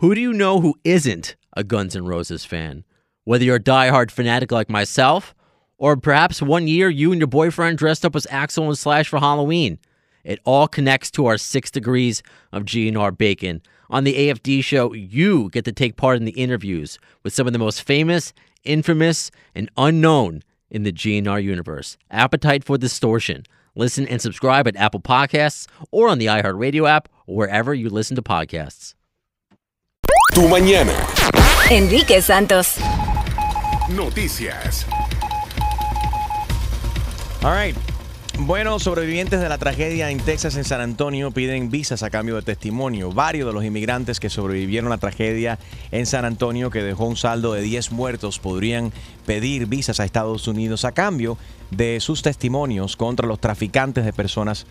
Who do you know who isn't a Guns N' Roses fan? Whether you're a diehard fanatic like myself, or perhaps one year you and your boyfriend dressed up as Axel and Slash for Halloween. It all connects to our six degrees of GNR bacon. On the AFD show, you get to take part in the interviews with some of the most famous, infamous, and unknown in the GNR universe. Appetite for Distortion. Listen and subscribe at Apple Podcasts or on the iHeartRadio app or wherever you listen to podcasts. Tu mañana. Enrique Santos. Noticias. All right. Bueno, sobrevivientes de la tragedia en Texas, en San Antonio, piden visas a cambio de testimonio. Varios de los inmigrantes que sobrevivieron a la tragedia en San Antonio, que dejó un saldo de 10 muertos, podrían pedir visas a Estados Unidos a cambio de sus testimonios contra los traficantes de personas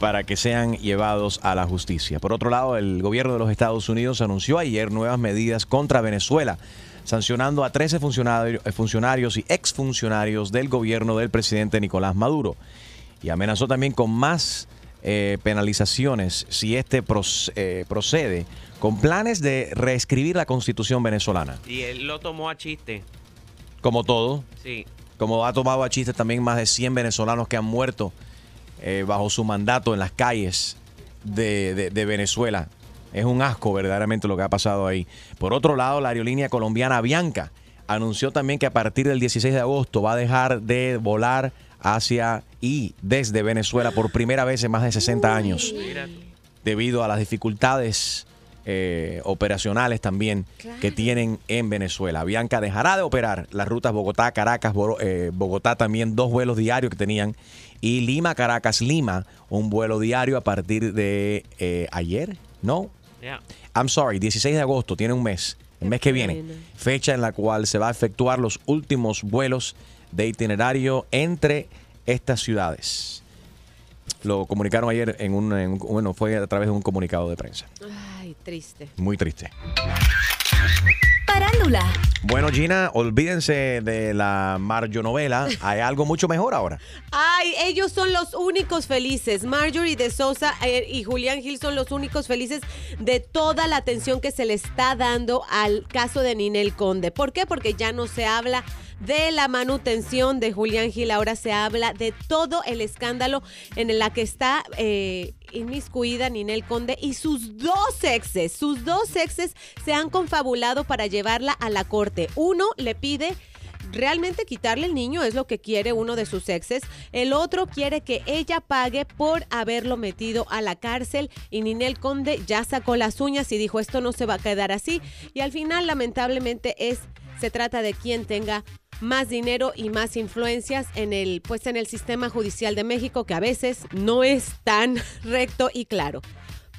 para que sean llevados a la justicia. Por otro lado, el gobierno de los Estados Unidos anunció ayer nuevas medidas contra Venezuela sancionando a 13 funcionarios y exfuncionarios del gobierno del presidente Nicolás Maduro. Y amenazó también con más eh, penalizaciones si este eh, procede con planes de reescribir la constitución venezolana. Y él lo tomó a chiste. Como todo. Sí. Como ha tomado a chiste también más de 100 venezolanos que han muerto eh, bajo su mandato en las calles de, de Venezuela. Es un asco verdaderamente lo que ha pasado ahí. Por otro lado, la aerolínea colombiana Bianca anunció también que a partir del 16 de agosto va a dejar de volar hacia y desde Venezuela por primera vez en más de 60 años, debido a las dificultades eh, operacionales también que tienen en Venezuela. Bianca dejará de operar las rutas Bogotá, Caracas, eh, Bogotá también dos vuelos diarios que tenían y Lima, Caracas, Lima, un vuelo diario a partir de eh, ayer, ¿no? I'm sorry, 16 de agosto, tiene un mes, el mes que viene, fecha en la cual se va a efectuar los últimos vuelos de itinerario entre estas ciudades. Lo comunicaron ayer en un, bueno, fue a través de un comunicado de prensa. Ay, triste. Muy triste. Parándula. Bueno, Gina, olvídense de la Marjo-novela. Hay algo mucho mejor ahora. Ay, ellos son los únicos felices. Marjorie de Sosa eh, y Julián Gil son los únicos felices de toda la atención que se le está dando al caso de Ninel Conde. ¿Por qué? Porque ya no se habla de la manutención de Julián Gil. Ahora se habla de todo el escándalo en el que está eh, inmiscuida Ninel Conde y sus dos exes. Sus dos exes se han confabulado para llevarla a la corte. Uno le pide realmente quitarle el niño es lo que quiere uno de sus exes. El otro quiere que ella pague por haberlo metido a la cárcel y Ninel Conde ya sacó las uñas y dijo esto no se va a quedar así. Y al final lamentablemente es se trata de quien tenga más dinero y más influencias en el, pues en el sistema judicial de México, que a veces no es tan recto y claro.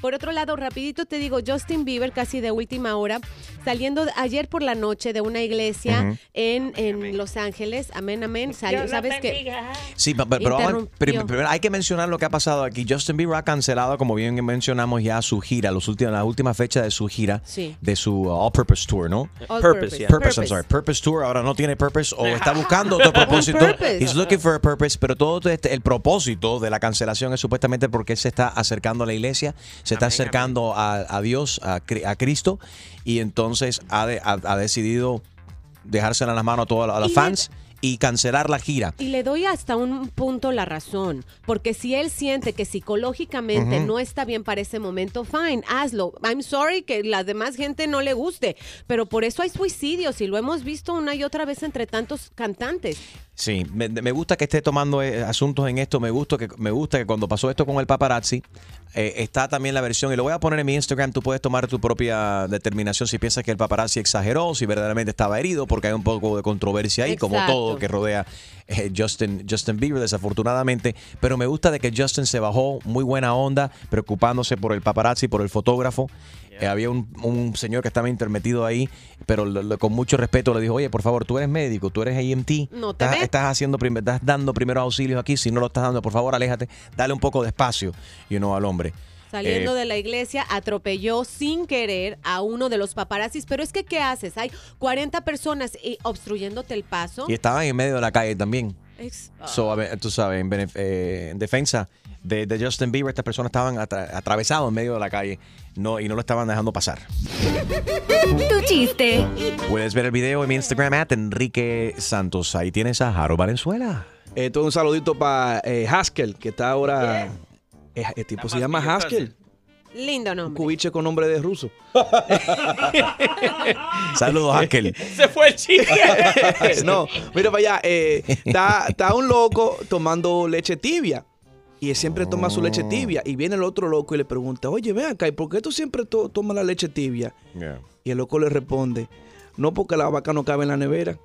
Por otro lado, rapidito te digo, Justin Bieber casi de última hora, saliendo ayer por la noche de una iglesia en, en Los Ángeles, amén, amén, salió, ¿sabes qué? Sí, pero, pero, hay que mencionar lo que ha pasado aquí. Justin Bieber ha cancelado, como bien mencionamos ya, su gira, los últimos, la última fecha de su gira, de su uh, All Purpose Tour, ¿no? All purpose, purpose, I'm sorry. Purpose Tour, ahora no tiene purpose o está buscando otro propósito. He's looking for a purpose, pero todo este, el propósito de la cancelación es supuestamente porque se está acercando a la iglesia, se está acercando a, Dios, a, a, Cristo, y entonces ha, ha, decidido dejársela en las manos a todos los fans y cancelar la gira. Y le doy hasta un punto la razón, porque si él siente que psicológicamente no está bien para ese momento, fine, hazlo. I'm sorry que la demás gente no le guste, pero por eso hay suicidios y lo hemos visto una y otra vez entre tantos cantantes. Sí, me, gusta que esté tomando eh, asuntos en esto. Me gusta que me gusta que cuando pasó esto con el paparazzi eh, está también la versión y lo voy a poner en mi Instagram. Tú puedes tomar tu propia determinación si piensas que el paparazzi exageró, si verdaderamente estaba herido, porque hay un poco de controversia ahí, como todo que rodea eh, Justin Justin Bieber, desafortunadamente. Pero me gusta de que Justin se bajó muy buena onda, preocupándose por el paparazzi, por el fotógrafo. Eh, había un, señor que estaba intermetido ahí, pero con mucho respeto le dijo, oye, por favor, tú eres médico, tú eres EMT, no te estás, estás, haciendo, estás dando primeros auxilios aquí, si no lo estás dando, por favor, aléjate, dale un poco de espacio, you know, al hombre. Saliendo Eh, de la iglesia, atropelló sin querer a uno de los paparazzis. Pero es que, ¿qué haces? Hay 40 personas eh, obstruyéndote el paso. y estaban en medio de la calle también. Ex- So, a ver, tú sabes, en, benef- eh, en defensa, de, de Justin Bieber, estas personas estaban atra- atravesados en medio de la calle no, y no lo estaban dejando pasar. Tu chiste. Puedes ver el video en mi Instagram, at Enrique Santos. Ahí tienes a Jaro Valenzuela. Esto es un saludito para Haskell, que está ahora. eh, El tipo se llama Haskell. Lindo Un nombre. cubiche con nombre de ruso. Saludos, Ángel. Se fue el chiste. no, mira para allá. eh, está, está un loco tomando leche tibia. Y él siempre toma su leche tibia. Y viene el otro loco y le pregunta, oye, ven acá, ¿y por qué tú siempre to- tomas la leche tibia? Y el loco le responde, no porque la vaca no cabe en la nevera.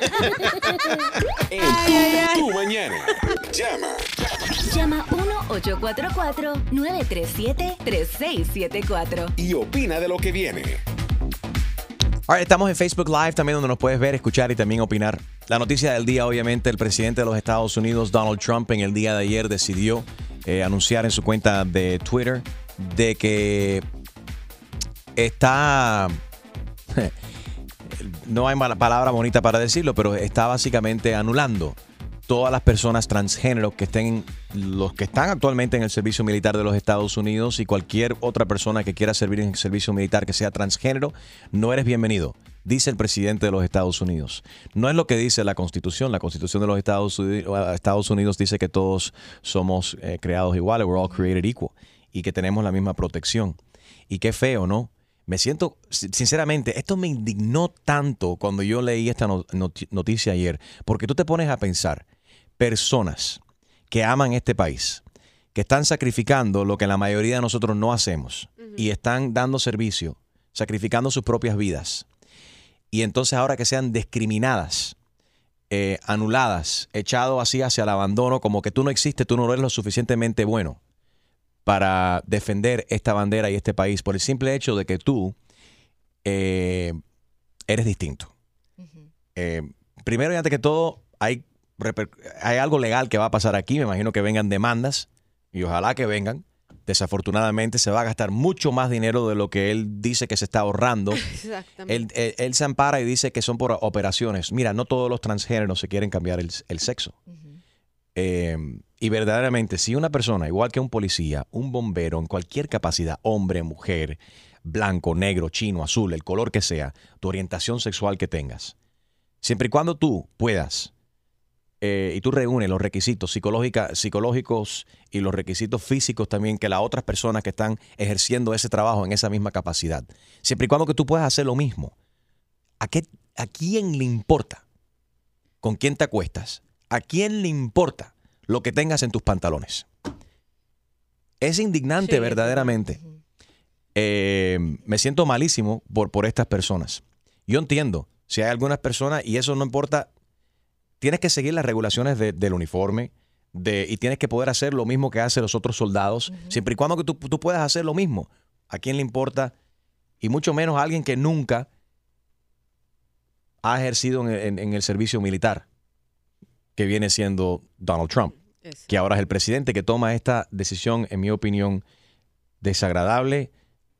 En tu, tu mañana. Llama. Llama 1-844-937-3674. Y opina de lo que viene. Ahora estamos en Facebook Live también donde nos puedes ver, escuchar y también opinar. La noticia del día, obviamente, el presidente de los Estados Unidos, Donald Trump, en el día de ayer decidió eh, anunciar en su cuenta de Twitter de que está... no hay palabra bonita para decirlo, pero está básicamente anulando todas las personas transgénero que estén, los que están actualmente en el servicio militar de los Estados Unidos y cualquier otra persona que quiera servir en el servicio militar que sea transgénero, no eres bienvenido, dice el presidente de los Estados Unidos. No es lo que dice la Constitución. La Constitución de los Estados Unidos, Estados Unidos dice que todos somos eh, creados iguales, we're all created equal, y que tenemos la misma protección. Y qué feo, ¿no? Me siento, si- sinceramente, esto me indignó tanto cuando yo leí esta no- noti- noticia ayer, porque tú te pones a pensar, personas que aman este país, que están sacrificando lo que la mayoría de nosotros no hacemos y están dando servicio, sacrificando sus propias vidas, y entonces ahora que sean discriminadas, eh, anuladas, echado así hacia el abandono, como que tú no existes, tú no eres lo suficientemente bueno para defender esta bandera y este país por el simple hecho de que tú eh, eres distinto. Eh, primero y antes que todo, hay, hay algo legal que va a pasar aquí. Me imagino que vengan demandas y ojalá que vengan. Desafortunadamente se va a gastar mucho más dinero de lo que él dice que se está ahorrando. Exactamente. Él, él- él se ampara y dice que son por operaciones. Mira, no todos los transgéneros se quieren cambiar el, el sexo. Eh, y verdaderamente, si una persona, igual que un policía, un bombero, en cualquier capacidad, hombre, mujer, blanco, negro, chino, azul, el color que sea, tu orientación sexual que tengas, siempre y cuando tú puedas eh, y tú reúnes los requisitos psicológicos y los requisitos físicos también que las otras personas que están ejerciendo ese trabajo en esa misma capacidad, siempre y cuando que tú puedas hacer lo mismo, ¿a, qué, ¿a quién le importa con quién te acuestas? ¿A quién le importa lo que tengas en tus pantalones? Es indignante Sí, verdaderamente. Eh, me siento malísimo por, por estas personas. Yo entiendo, si hay algunas personas, y eso no importa, tienes que seguir las regulaciones de- del uniforme de, y tienes que poder hacer lo mismo que hacen los otros soldados, siempre y cuando que tú, tú puedas hacer lo mismo. ¿A quién le importa? Y mucho menos a alguien que nunca ha ejercido en, en- en el servicio militar, que viene siendo Donald Trump, Eso. que ahora es el presidente que toma esta decisión, en mi opinión, desagradable,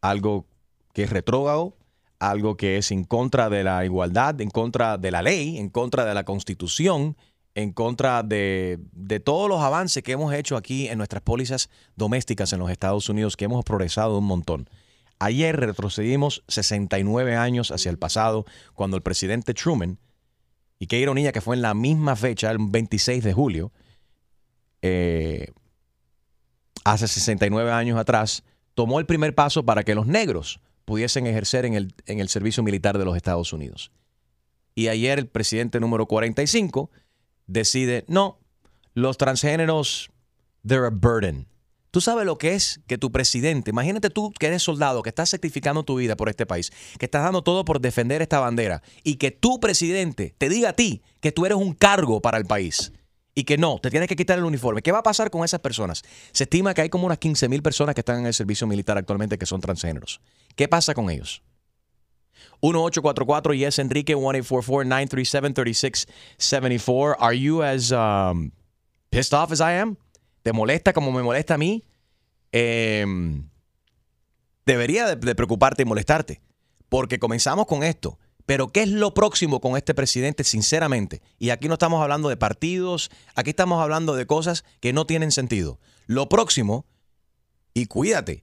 algo que es retrógrado, algo que es en contra de la igualdad, en contra de la ley, en contra de la constitución, en contra de, de todos los avances que hemos hecho aquí en nuestras pólizas domésticas en los Estados Unidos, que hemos progresado un montón. Ayer retrocedimos 69 años hacia el pasado, cuando el presidente Truman, y qué ironía que fue en la misma fecha, el 26 de julio, eh, hace 69 años atrás, tomó el primer paso para que los negros pudiesen ejercer en el, en el servicio militar de los Estados Unidos. Y ayer el presidente número 45 decide, no, los transgéneros, they're a burden. Tú sabes lo que es que tu presidente, imagínate tú que eres soldado, que estás sacrificando tu vida por este país, que estás dando todo por defender esta bandera, y que tu presidente te diga a ti que tú eres un cargo para el país y que no, te tienes que quitar el uniforme. ¿Qué va a pasar con esas personas? Se estima que hay como unas 15 mil personas que están en el servicio militar actualmente que son transgéneros. ¿Qué pasa con ellos? 1844 yes Enrique 1-844-937-3674. Are you as um, pissed off as I am? ¿Te molesta como me molesta a mí? Em, debería de, de preocuparte y molestarte. Porque comenzamos con esto. Pero ¿qué es lo próximo con este presidente, sinceramente? Y aquí no estamos hablando de partidos, aquí estamos hablando de cosas que no tienen sentido. Lo próximo, y cuídate,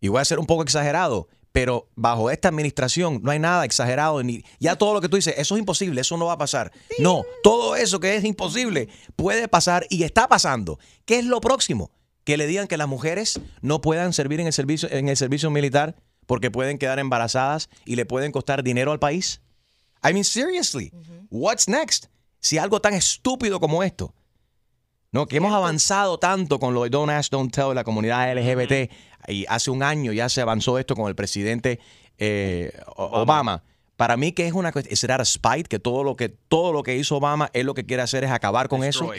y voy a ser un poco exagerado, pero bajo esta administración no hay nada exagerado. Ni, ya todo lo que tú dices, eso es imposible, eso no va a pasar. No, todo eso que es imposible puede pasar y está pasando. ¿Qué es lo próximo? Que le digan que las mujeres no puedan servir en el servicio, en el servicio militar porque pueden quedar embarazadas y le pueden costar dinero al país. I mean, seriously, what's next? Si algo tan estúpido como esto. No, que hemos avanzado tanto con lo de Don't Ask, Don't Tell de la comunidad LGBT. Y hace un año ya se avanzó esto con el presidente eh, Obama. Para mí que es una cuestión, será spite, que todo lo que todo lo que hizo Obama es lo que quiere hacer es acabar con eso.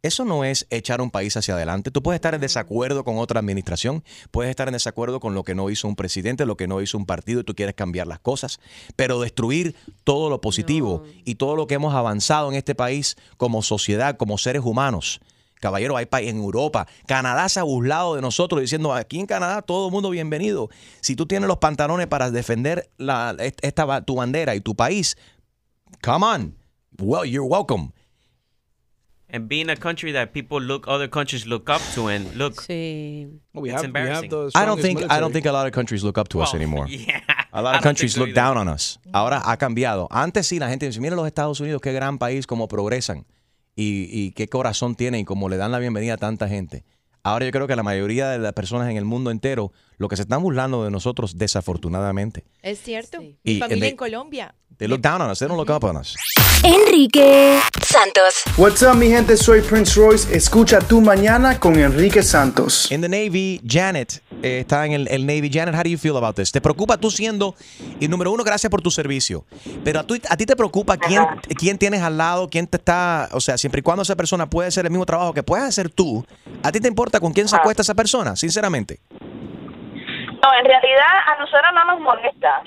Eso no es echar un país hacia adelante. Tú puedes estar en desacuerdo con otra administración, puedes estar en desacuerdo con lo que no hizo un presidente, lo que no hizo un partido y tú quieres cambiar las cosas, pero destruir todo lo positivo y todo lo que hemos avanzado en este país como sociedad, como seres humanos. Caballero, hay países en Europa. Canadá se ha burlado de nosotros diciendo aquí en Canadá todo el mundo bienvenido. Si tú tienes los pantalones para defender la, esta, tu bandera y tu país, come on. Well, you're welcome. And being a country that people look, other countries look up to, and look, Sí. We It's have, we have embarrassing. the I don't think I don't think a lot of countries look up to us anymore. yeah. A lot of countries so look either. down on us. Ahora ha cambiado. Antes sí la gente dice, mira los Estados Unidos, qué gran país, cómo progresan y, y qué corazón tienen y cómo le dan la bienvenida a tanta gente. Ahora yo creo que la mayoría de las personas en el mundo entero lo que se están burlando de nosotros desafortunadamente. Es cierto. Sí. Mi familia de- en Colombia. They look down on us, they don't look up on us. Enrique Santos. What's up, mi gente? Soy Prince Royce. Escucha tu mañana con Enrique Santos. In the Navy, Janet eh, está en el, el Navy. Janet, how do you feel about this? ¿Te preocupa tú siendo, y número uno, gracias por tu servicio, pero a, tú- a ti te preocupa quién, quién tienes al lado, quién te está, o sea, siempre y cuando esa persona puede hacer el mismo trabajo que puedes hacer tú, ¿a ti te importa con quién se acuesta esa persona, sinceramente? No, en realidad a nosotros no nos molesta.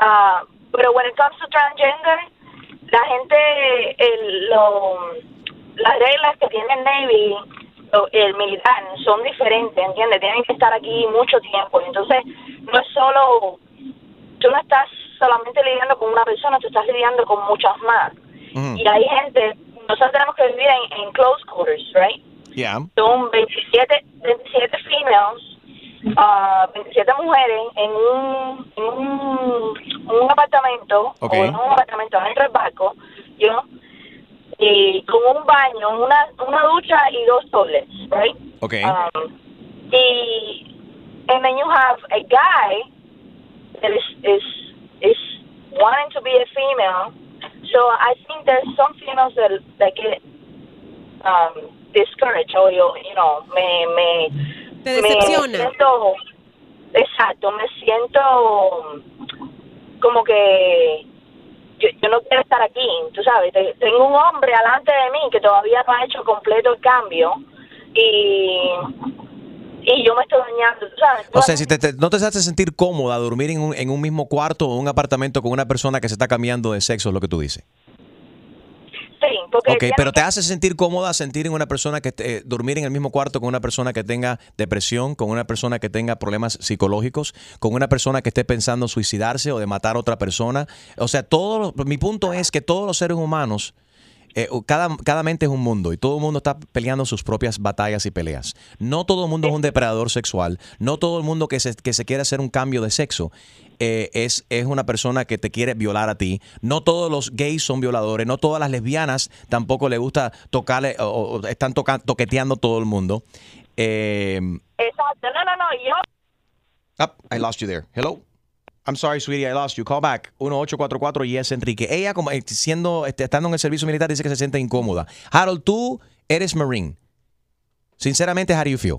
Ah, pero when it comes to transgender, la gente, el, lo, las reglas que tiene el Navy, o el militar, son diferentes, ¿entiendes? Tienen que estar aquí mucho tiempo. Entonces, no es solo, tú no estás solamente lidiando con una persona, tú estás lidiando con muchas más. Y hay gente, nosotros tenemos que vivir en, en close quarters, right? Yeah. son 27, 27 females, ah, 27 mujeres en un, en un, un apartamento, Ok. o en un apartamento dentro del barco, yo, y con un baño, una, una ducha y dos toilets, right? Ok. Um, y, and then you have a guy that is, is, is wanting to be a female, so I think there's some females that, that get um, discouraged or you, you know me me Te me decepciona. siento exacto me siento como que yo, yo no quiero estar aquí tú sabes Te- tengo un hombre alante de mí que todavía no ha hecho completo el cambio y y yo me estoy dañando tú sabes O sea, si te- te- no te hace sentir cómoda dormir en un, en un mismo cuarto o un apartamento con una persona que se está cambiando de sexo, es lo que tú dices. Porque Ok, pero que- te hace sentir cómoda sentir en una persona que eh, dormir en el mismo cuarto con una persona que tenga depresión, con una persona que tenga problemas psicológicos, con una persona que esté pensando en suicidarse o de matar a otra persona. O sea, todo mi punto es que todos los seres humanos eh, cada, cada mente es un mundo y todo el mundo está peleando sus propias batallas y peleas. No todo el mundo es un depredador sexual, no todo el mundo que se, que se quiere hacer un cambio de sexo eh, es, es una persona que te quiere violar a ti. No todos los gays son violadores, no todas las lesbianas tampoco le gusta tocarle o, o están toca- toqueteando todo el mundo. Eh, exacto no no no yo I lost you there. Hello. I'm sorry, sweetie, I lost you. Call back. 1844 Yes Enrique. Ella, como eh, siendo, este, estando en el servicio militar, dice que se siente incómoda. Harold, tú eres Marine. Sinceramente, how do you feel?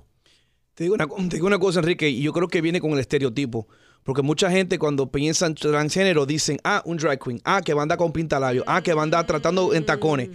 Te digo, una, te digo una cosa, Enrique, y yo creo que viene con el estereotipo. Porque mucha gente cuando piensa en transgénero dicen, ah, un drag queen, ah, que va a andar con pintalabio, ah, que va a andar tratando en tacones.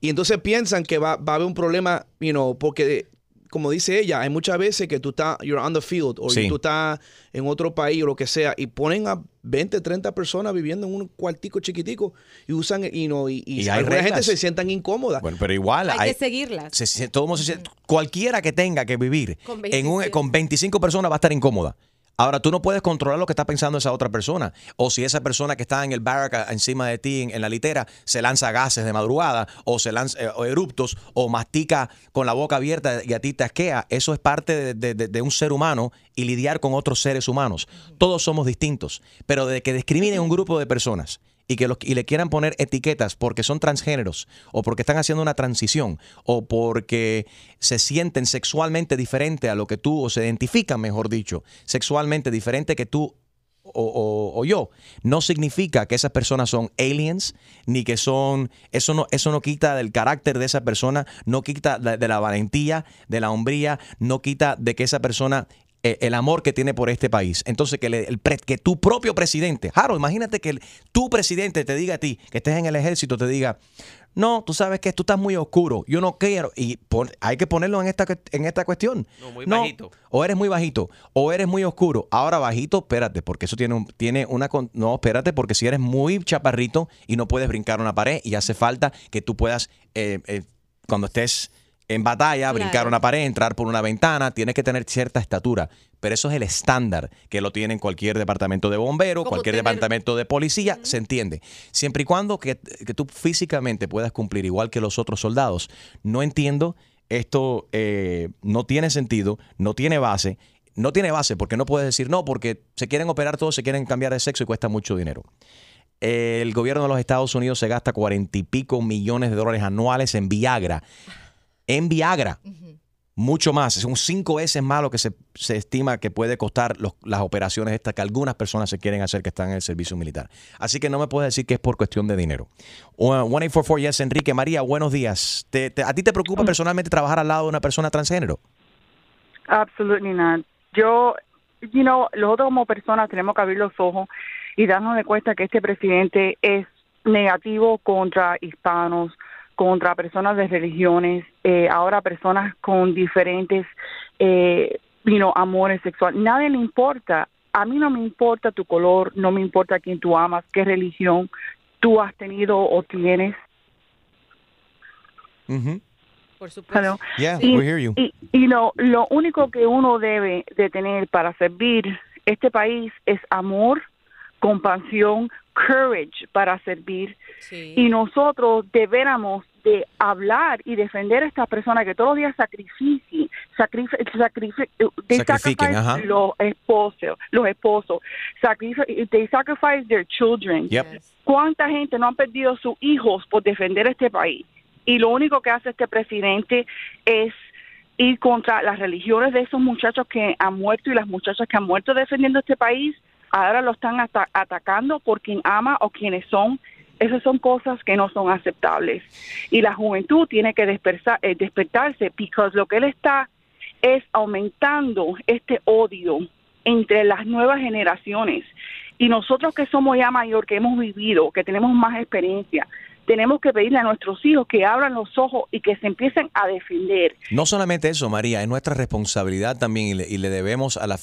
Y entonces piensan que va, va a haber un problema, you know, porque como dice ella, hay muchas veces que tú estás, you're on the field, o Sí. tú estás en otro país o lo que sea, y ponen a 20, 30 personas viviendo en un cuartico chiquitico y usan, you know, y, y, Y hay alguna gente se sientan incómodas. Bueno, pero igual. Hay que seguirlas. se- se- todo mundo se siente- cualquiera que tenga que vivir Con en un, 27. con 25 personas va a estar incómoda. Ahora, tú no puedes controlar lo que está pensando esa otra persona. O si esa persona que está en el barrack a- encima de ti, en, la litera, se lanza gases de madrugada, o se lanza eh, o eruptos, o mastica con la boca abierta y a ti te asquea. Eso es parte de- de un ser humano y lidiar con otros seres humanos. Todos somos distintos. Pero de que discriminen un grupo de personas y que los, y le quieran poner etiquetas porque son transgéneros o porque están haciendo una transición o porque se sienten sexualmente diferente a lo que tú o se identifican, mejor dicho, sexualmente diferente que tú o, o- yo, no significa que esas personas son aliens, ni que son, eso no, eso no quita del carácter de esa persona, no quita de, de la valentía, de la hombría, no quita de que esa persona, el amor que tiene por este país. Entonces, que, le- el pre- que tu propio presidente, Jaro, imagínate que el- tu presidente te diga a ti, que estés en el ejército, te diga, no, tú sabes que tú estás muy oscuro, yo no quiero, y pon- hay que ponerlo en esta, en esta cuestión. No, muy bajito. O eres muy bajito, o eres muy oscuro. Ahora bajito, espérate, porque eso tiene, un- tiene una... No, espérate, porque si eres muy chaparrito y no puedes brincar una pared y hace falta que tú puedas, eh, eh, cuando estés en batalla, brincar una pared, entrar por una ventana, tienes que tener cierta estatura. Pero eso es el estándar que lo tiene en cualquier departamento de bomberos, Como cualquier tener- departamento de policía, se entiende. Siempre y cuando que, que tú físicamente puedas cumplir igual que los otros soldados. No entiendo, esto eh, no tiene sentido, no tiene base. No tiene base porque no puedes decir no, porque se quieren operar todos, se quieren cambiar de sexo y cuesta mucho dinero. El gobierno de los Estados Unidos se gasta cuarenta y pico millones de dólares anuales en Viagra. En Viagra. Mucho más. Es un cinco veces más lo que se, se estima que puede costar los- las operaciones estas que algunas personas se quieren hacer que están en el servicio militar. Así que no me puedes decir que es por cuestión de dinero. Uh, 1844 Yes, Enrique. María, buenos días. ¿Te- te- ¿A ti te preocupa personalmente trabajar al lado de una persona transgénero? Absolutely not. Yo, you know, nosotros como personas tenemos que abrir los ojos y darnos de cuenta que este presidente es negativo contra hispanos, contra personas de religiones, eh, ahora personas con diferentes, eh, you know, amores sexuales. Nadie le importa. A mí no me importa tu color, no me importa quién tú amas, qué religión tú has tenido o tienes. Ujú. Por supuesto. Yeah, y, we hear you. y- y lo, lo único que uno debe de tener para servir este país es amor, compasión, courage para servir. Sí. Y nosotros deberíamos de hablar y defender a estas personas que todos los días sacrifican, sacrific, sacrific, they Sacrifiquen, sacrifice ajá. los esposos, los esposos, sacrific, they sacrifice their children. Yep. ¿Cuánta gente no han perdido sus hijos por defender este país? Y lo único que hace este presidente es ir contra las religiones de esos muchachos que han muerto y las muchachas que han muerto defendiendo este país. Ahora lo están ata- atacando por quien ama o quienes son. Esas son cosas que no son aceptables. Y la juventud tiene que eh, despertarse, porque lo que él está es aumentando este odio entre las nuevas generaciones. Y nosotros que somos ya mayor, que hemos vivido, que tenemos más experiencia, tenemos que pedirle a nuestros hijos que abran los ojos y que se empiecen a defender. No solamente eso, María, es nuestra responsabilidad también y le, y le debemos a, las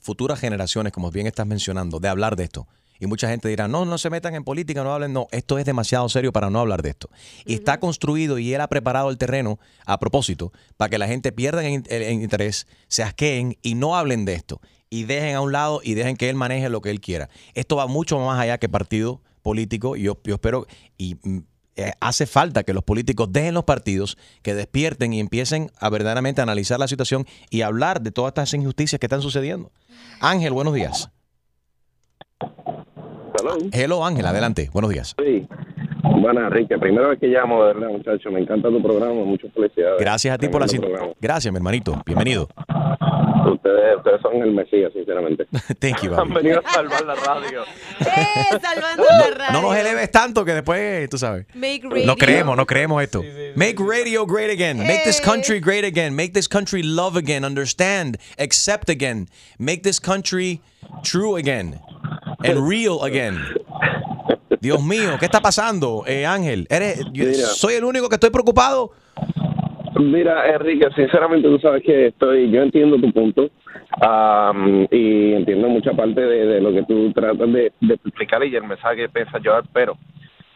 futuras generaciones, como bien estás mencionando, de hablar de esto. Y mucha gente dirá, no, no se metan en política, no hablen, no, esto es demasiado serio para no hablar de esto. Y está construido y él ha preparado el terreno a propósito para que la gente pierda en, el- en interés, se asqueen y no hablen de esto. Y dejen a un lado y dejen que él maneje lo que él quiera. Esto va mucho más allá que partido político y yo, yo espero y mm, eh, hace falta que los políticos dejen los partidos, que despierten y empiecen a verdaderamente analizar la situación y hablar de todas estas injusticias que están sucediendo. Ángel, buenos días. Hello. Hello, Ángel, adelante. Buenos días. Sí. Bueno, Enrique, primera vez que llamo, de verdad, muchacho. Me encanta tu programa. Muchas felicidades. Gracias a ti por la cita. Gracias, mi hermanito. Bienvenido. Ustedes, ustedes son el Mesías, sinceramente. Thank you, Han venido a salvar la radio. ¡Eh! Salvando la radio. No nos eleves tanto que después, tú sabes. Make radio. No creemos, no creemos esto. Make radio great again. Make this country great again. Make this country love again. Understand. Accept again. Make this country true again. And real again. Dios mío, ¿qué está pasando, eh, Ángel? ¿Eres, yo-. ¿Soy el único que estoy preocupado? Mira, Enrique, sinceramente tú sabes que estoy, yo entiendo tu punto am, y entiendo mucha parte de, de lo que tú tratas de, de explicar y el mensaje que piensas llevar, pero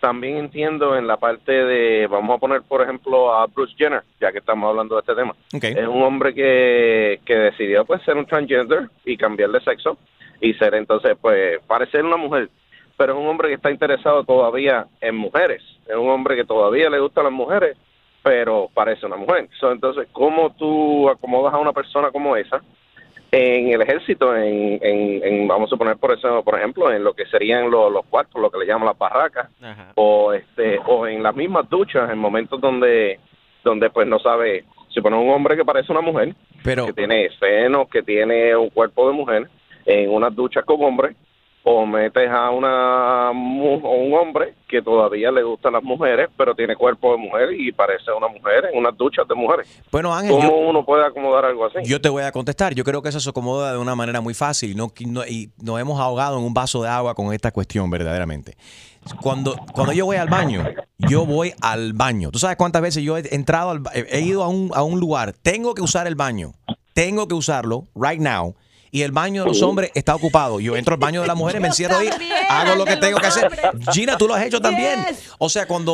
también entiendo en la parte de, vamos a poner por ejemplo a Bruce Jenner, ya que estamos hablando de este tema. Es un hombre que, que decidió pues ser un transgender y cambiar de sexo y ser entonces pues parecer una mujer, pero es un hombre que está interesado todavía en mujeres, es un hombre que todavía le gustan las mujeres, pero parece una mujer. So, entonces, ¿cómo tú acomodas a una persona como esa? en el ejército, en, en, en, vamos a suponer por eso, por ejemplo, en lo que serían los, los cuartos, lo que le llaman las barracas, o este, o en las mismas duchas, en momentos donde, donde pues no sabe, si pone un hombre que parece una mujer, Pero- que tiene senos, que tiene un cuerpo de mujer, en unas duchas con hombres, o metes a una a un hombre que todavía le gustan las mujeres, pero tiene cuerpo de mujer y parece una mujer en unas duchas de mujeres. Bueno, Ángel, ¿Cómo yo- uno puede acomodar algo así? Yo te voy a contestar. Yo creo que eso se acomoda de una manera muy fácil. No, no- y nos hemos ahogado en un vaso de agua con esta cuestión, verdaderamente. Cuando, cuando yo voy al baño, yo voy al baño. ¿Tú sabes cuántas veces yo he entrado, al he ido a un, a un lugar, tengo que usar el baño, tengo que usarlo right now, y el baño de los hombres está ocupado. Yo entro al baño de las mujeres, me encierro ahí, hago lo que tengo que hacer. Gina, tú lo has hecho también. O sea, cuando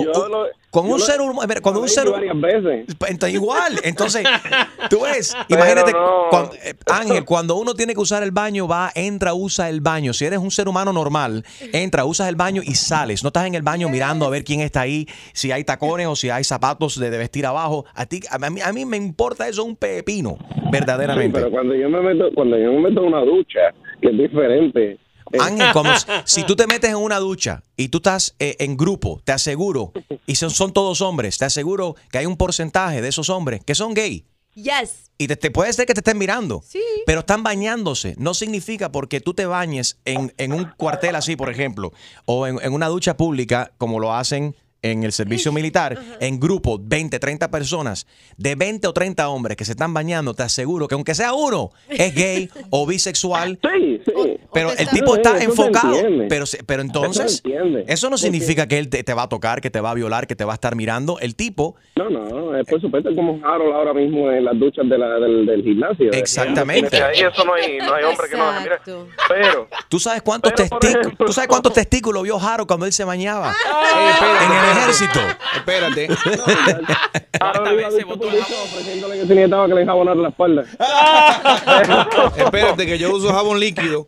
con un ser humano, cuando un ser varias veces. Entonces, igual, entonces, tú ves, imagínate, no. eh, Ángel, cuando uno tiene que usar el baño, va, entra, usa el baño. Si eres un ser humano normal, entra, usas el baño y sales. No estás en el baño mirando a ver quién está ahí, si hay tacones o si hay zapatos de, de vestir abajo. A ti, a mí, a mí me importa eso un pepino, verdaderamente. Sí, pero cuando yo me meto, cuando yo me meto en una ducha, que es diferente. eh, Ángel, como si- si tú te metes en una ducha y tú estás eh, en grupo, te aseguro, y son, son todos hombres, te aseguro que hay un porcentaje de esos hombres que son gay. Yes. Y te, te- puede ser que te estén mirando, pero están bañándose. No significa porque tú te bañes en, en un cuartel así, por ejemplo, o en, en una ducha pública, como lo hacen en el servicio militar, en grupo, 20, 30 personas, de 20 o 30 hombres que se están bañando, te aseguro que aunque sea uno, es gay o bisexual. Pero el tipo está Eso enfocado. Pero, se- pero entonces, Eso no significa que él te, te va a tocar, que te va a violar, que te va a estar mirando. El tipo No, no, es por supuesto como Harold ahora mismo en las duchas de la, del, del gimnasio. Exactamente. Ahí eso no hay, no hay hombre que no. Mira, pero ¿Tú sabes cuántos, testículos, ¿Tú sabes cuántos testículos vio Jaro cuando él se bañaba? en el. Ejército. Espérate. Harold iba visto por visto ofreciéndole que se necesitaba que le jabonara la espalda. Espérate, que yo uso jabón líquido.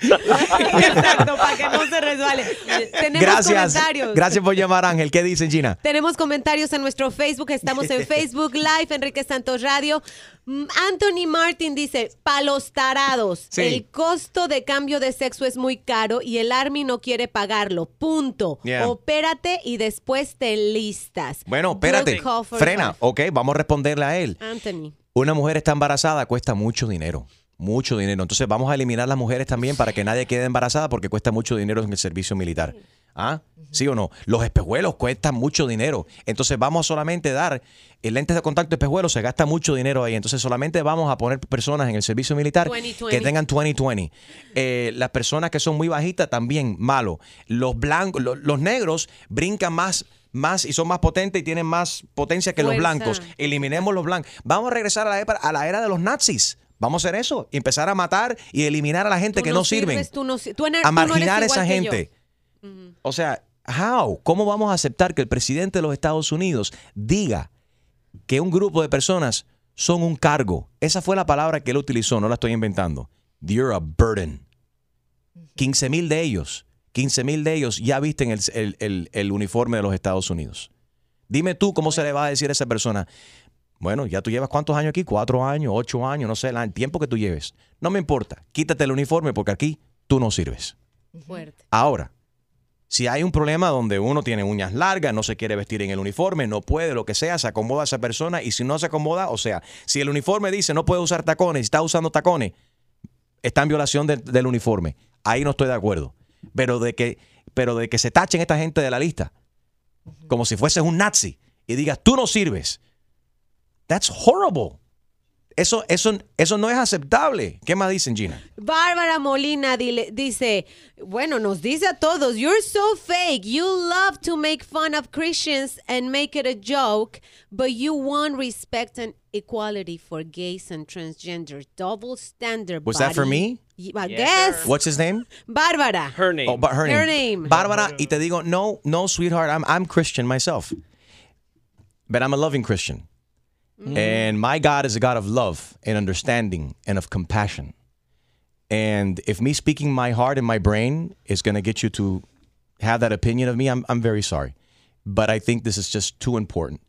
Exacto, para que no se resbale. Tenemos Gracias. comentarios. Gracias por llamar, Ángel. ¿Qué dicen, Gina? Tenemos comentarios en nuestro Facebook. Estamos en Facebook Live, Enrique Santos Radio. Mm, Anthony Martin dice, palos tarados. Sí. El costo de cambio de sexo es muy caro y el Army no quiere pagarlo. Punto. Yeah. Opérate y después te listas. Bueno, espérate. Frena. Ok, vamos a responderle a él. Anthony. Una mujer está embarazada cuesta mucho dinero. Mucho dinero. Entonces vamos a eliminar las mujeres también para que nadie quede embarazada porque cuesta mucho dinero en el servicio militar. ¿Ah? ¿Sí o no? Los espejuelos cuestan mucho dinero. Entonces vamos a solamente dar el lentes de contacto de espejuelos, se gasta mucho dinero ahí. Entonces solamente vamos a poner personas en el servicio militar 20-20. que tengan 20-20. Eh, las personas que son muy bajitas también, malo. Los blancos, los, los negros brincan más más y son más potentes y tienen más potencia que los blancos. Eliminemos los blancos. Vamos a regresar a la, época- a la era de los nazis. Vamos a hacer eso. Y empezar a matar y eliminar a la gente Tú que no, sirven. sirves, tú no si- tú ener- a no marginar a esa gente. O sea, how? ¿Cómo vamos a aceptar que el presidente de los Estados Unidos diga que un grupo de personas son un cargo? Esa fue la palabra que él utilizó, no la estoy inventando. You're a burden. 15 mil de ellos, 15 mil de ellos ya visten el, el- el- el uniforme de los Estados Unidos. Dime tú cómo se le va a decir a esa persona. Bueno, ya tú llevas cuántos años aquí, cuatro años, ocho años, no sé, el tiempo que tú lleves. No me importa, quítate el uniforme porque aquí tú no sirves. Fuerte. Ahora, si hay un problema donde uno tiene uñas largas, no se quiere vestir en el uniforme, no puede, lo que sea, se acomoda a esa persona y si no se acomoda, o sea, si el uniforme dice no puede usar tacones está usando tacones, está en violación del- del uniforme. Ahí no estoy de acuerdo. Pero de que, pero de que se tachen esta gente de la lista, como si fueses un nazi y digas tú no sirves, that's horrible. Eso, eso, eso no es aceptable. ¿Qué más dicen, Gina? Bárbara Molina dile- dice, bueno, nos dice a todos, you're so fake. You love to make fun of Christians and make it a joke, but you want respect and equality for gays and transgender. Double standard. Was that for buddy. me? Y- I guess. What's his name? Bárbara. Her name. Oh, but her name. Her name. Bárbara, y te digo, no, no, sweetheart, I'm, I'm Christian myself. But I'm a loving Christian. Mm-hmm. And my God is a God of love and understanding and of compassion. And if me speaking my heart and my brain is going to get you to have that opinion of me, I'm, I'm very sorry. But I think this is just too important.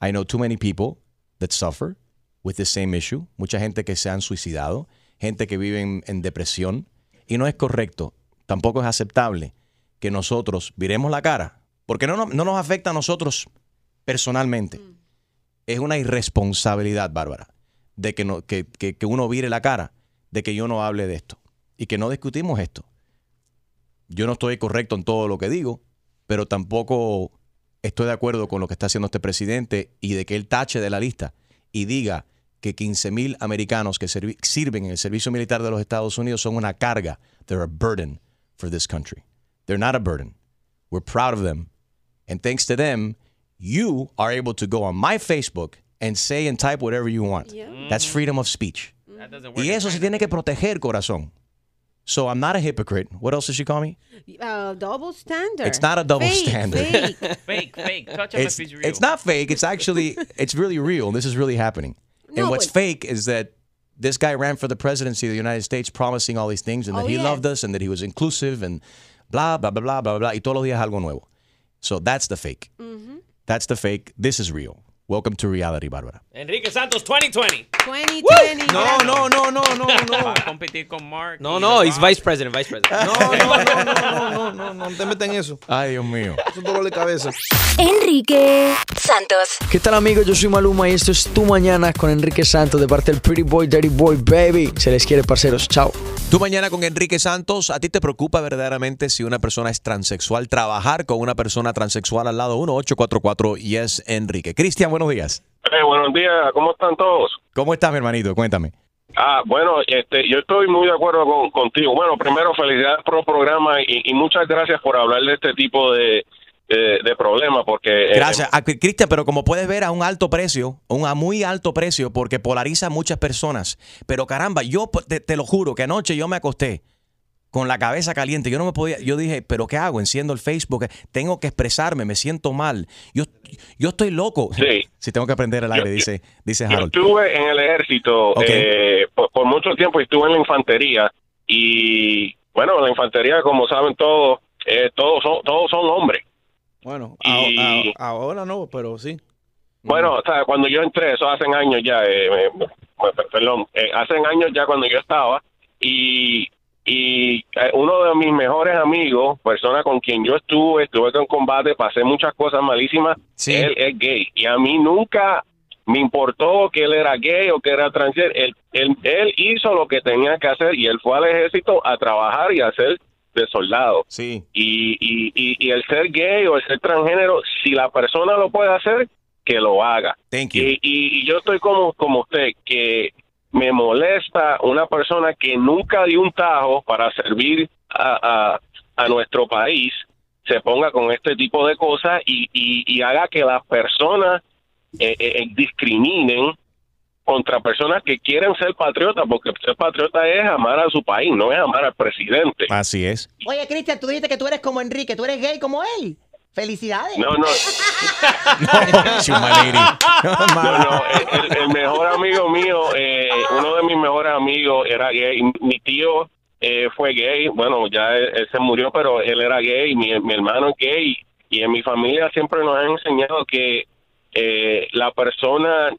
I know too many people that suffer with the same issue. Mucha gente que se han suicidado, gente que vive en, en depresión. Y no es correcto, tampoco es aceptable que nosotros viremos la cara, porque no, no, no nos afecta a nosotros personalmente. Mm. Es una irresponsabilidad, Bárbara, de que, no, que, que- que uno vire la cara, de que yo no hable de esto y que no discutimos esto. Yo no estoy correcto en todo lo que digo, pero tampoco estoy de acuerdo con lo que está haciendo este presidente y de que él tache de la lista y diga que 15 mil americanos que sirven en el servicio militar de los Estados Unidos son una carga. They're a burden for this country. They're not a burden. We're proud of them. And thanks to them, you are able to go on my Facebook and say and type whatever you want. That's freedom of speech. That doesn't work. Y eso se tiene que proteger, corazón. So I'm not a hypocrite. What else does she call me? Uh, double standard. It's not a double Fake, standard. fake. fake, fake. Touch him It's, if he's real. it's not fake. It's actually, it's really real. This is really happening. No, and what's but- fake is that this guy ran for the presidency of the United States promising all these things and that Oh, he yeah. loved us and that he was inclusive and blah, blah, blah, blah, blah, blah. Y todos los días algo nuevo. So that's the fake. Mm-hmm. That's the fake. This is real. Welcome to reality, Bárbara. Enrique Santos 2020. 2020. No, no, no, no, no, Va no. a competir con Mark. No, no, Rock. vice president, vice president. No, no, no, no, no, no, no, no te metas en eso. Ay, Dios mío. Es un dolor de cabeza. Enrique Santos. ¿Qué tal amigos? Yo soy Maluma y esto es Tu Mañana con Enrique Santos de parte del Pretty Boy, Dirty Boy, Baby. Se les quiere, parceros. Chao. Tú mañana con Enrique Santos, ¿a ti te preocupa verdaderamente si una persona es transexual? Trabajar con una persona transexual al lado 1844 y es Enrique. Cristian, buenos días. Eh, buenos días, ¿cómo están todos? ¿Cómo estás, mi hermanito? Cuéntame. Ah, bueno, este, yo estoy muy de acuerdo con, contigo. Bueno, primero, felicidades por el programa y, y muchas gracias por hablar de este tipo de, de, de problemas, porque... eh, Gracias. Ah, Cristian, pero como puedes ver, a un alto precio, un a muy alto precio, porque polariza a muchas personas. Pero caramba, yo te lo juro que anoche yo me acosté con la cabeza caliente. Yo no me podía, yo dije, pero ¿qué hago? Enciendo el Facebook, tengo que expresarme, me siento mal. Yo, yo estoy loco. Sí. Si tengo que aprender el aire, dice, dice Yo Harold. estuve en el ejército eh, por, por mucho tiempo y estuve en la infantería y bueno, la infantería, como saben todos, eh, todos son todos son hombres. Bueno, Y- a- a- ahora no, pero sí. Bueno, o sea, cuando yo entré, eso hace años ya, eh, eh, eh, perdón, eh, hace años ya cuando yo estaba y y eh, uno de mis mejores amigos, persona con quien yo estuve, estuve en combate, pasé muchas cosas malísimas, Sí. él es gay y a mí nunca me importó que él era gay o que era transgénero, él, él, él hizo lo que tenía que hacer y él fue al ejército a trabajar y a ser de soldado. Sí. Y, y, y, y el ser gay o el ser transgénero, si la persona lo puede hacer, que lo haga. Thank you. Y, y- y yo estoy como, como usted, que me molesta una persona que nunca dio un tajo para servir a, a, a nuestro país, se ponga con este tipo de cosas y, y, y haga que las personas eh, eh, discriminen contra personas que quieren ser patriotas, porque ser patriota es amar a su país, no es amar al presidente. Así es. Oye, Cristian, tú dijiste que tú eres como Enrique, tú eres gay como él. Felicidades. No, no, Chumaliri. No, no, el, el- el mejor amigo mío, eh, uno de mis mejores amigos era gay. Mi tío eh, fue gay, bueno, ya él, él se murió, pero él era gay, mi, mi hermano es gay. Y en mi familia siempre nos han enseñado que eh, la persona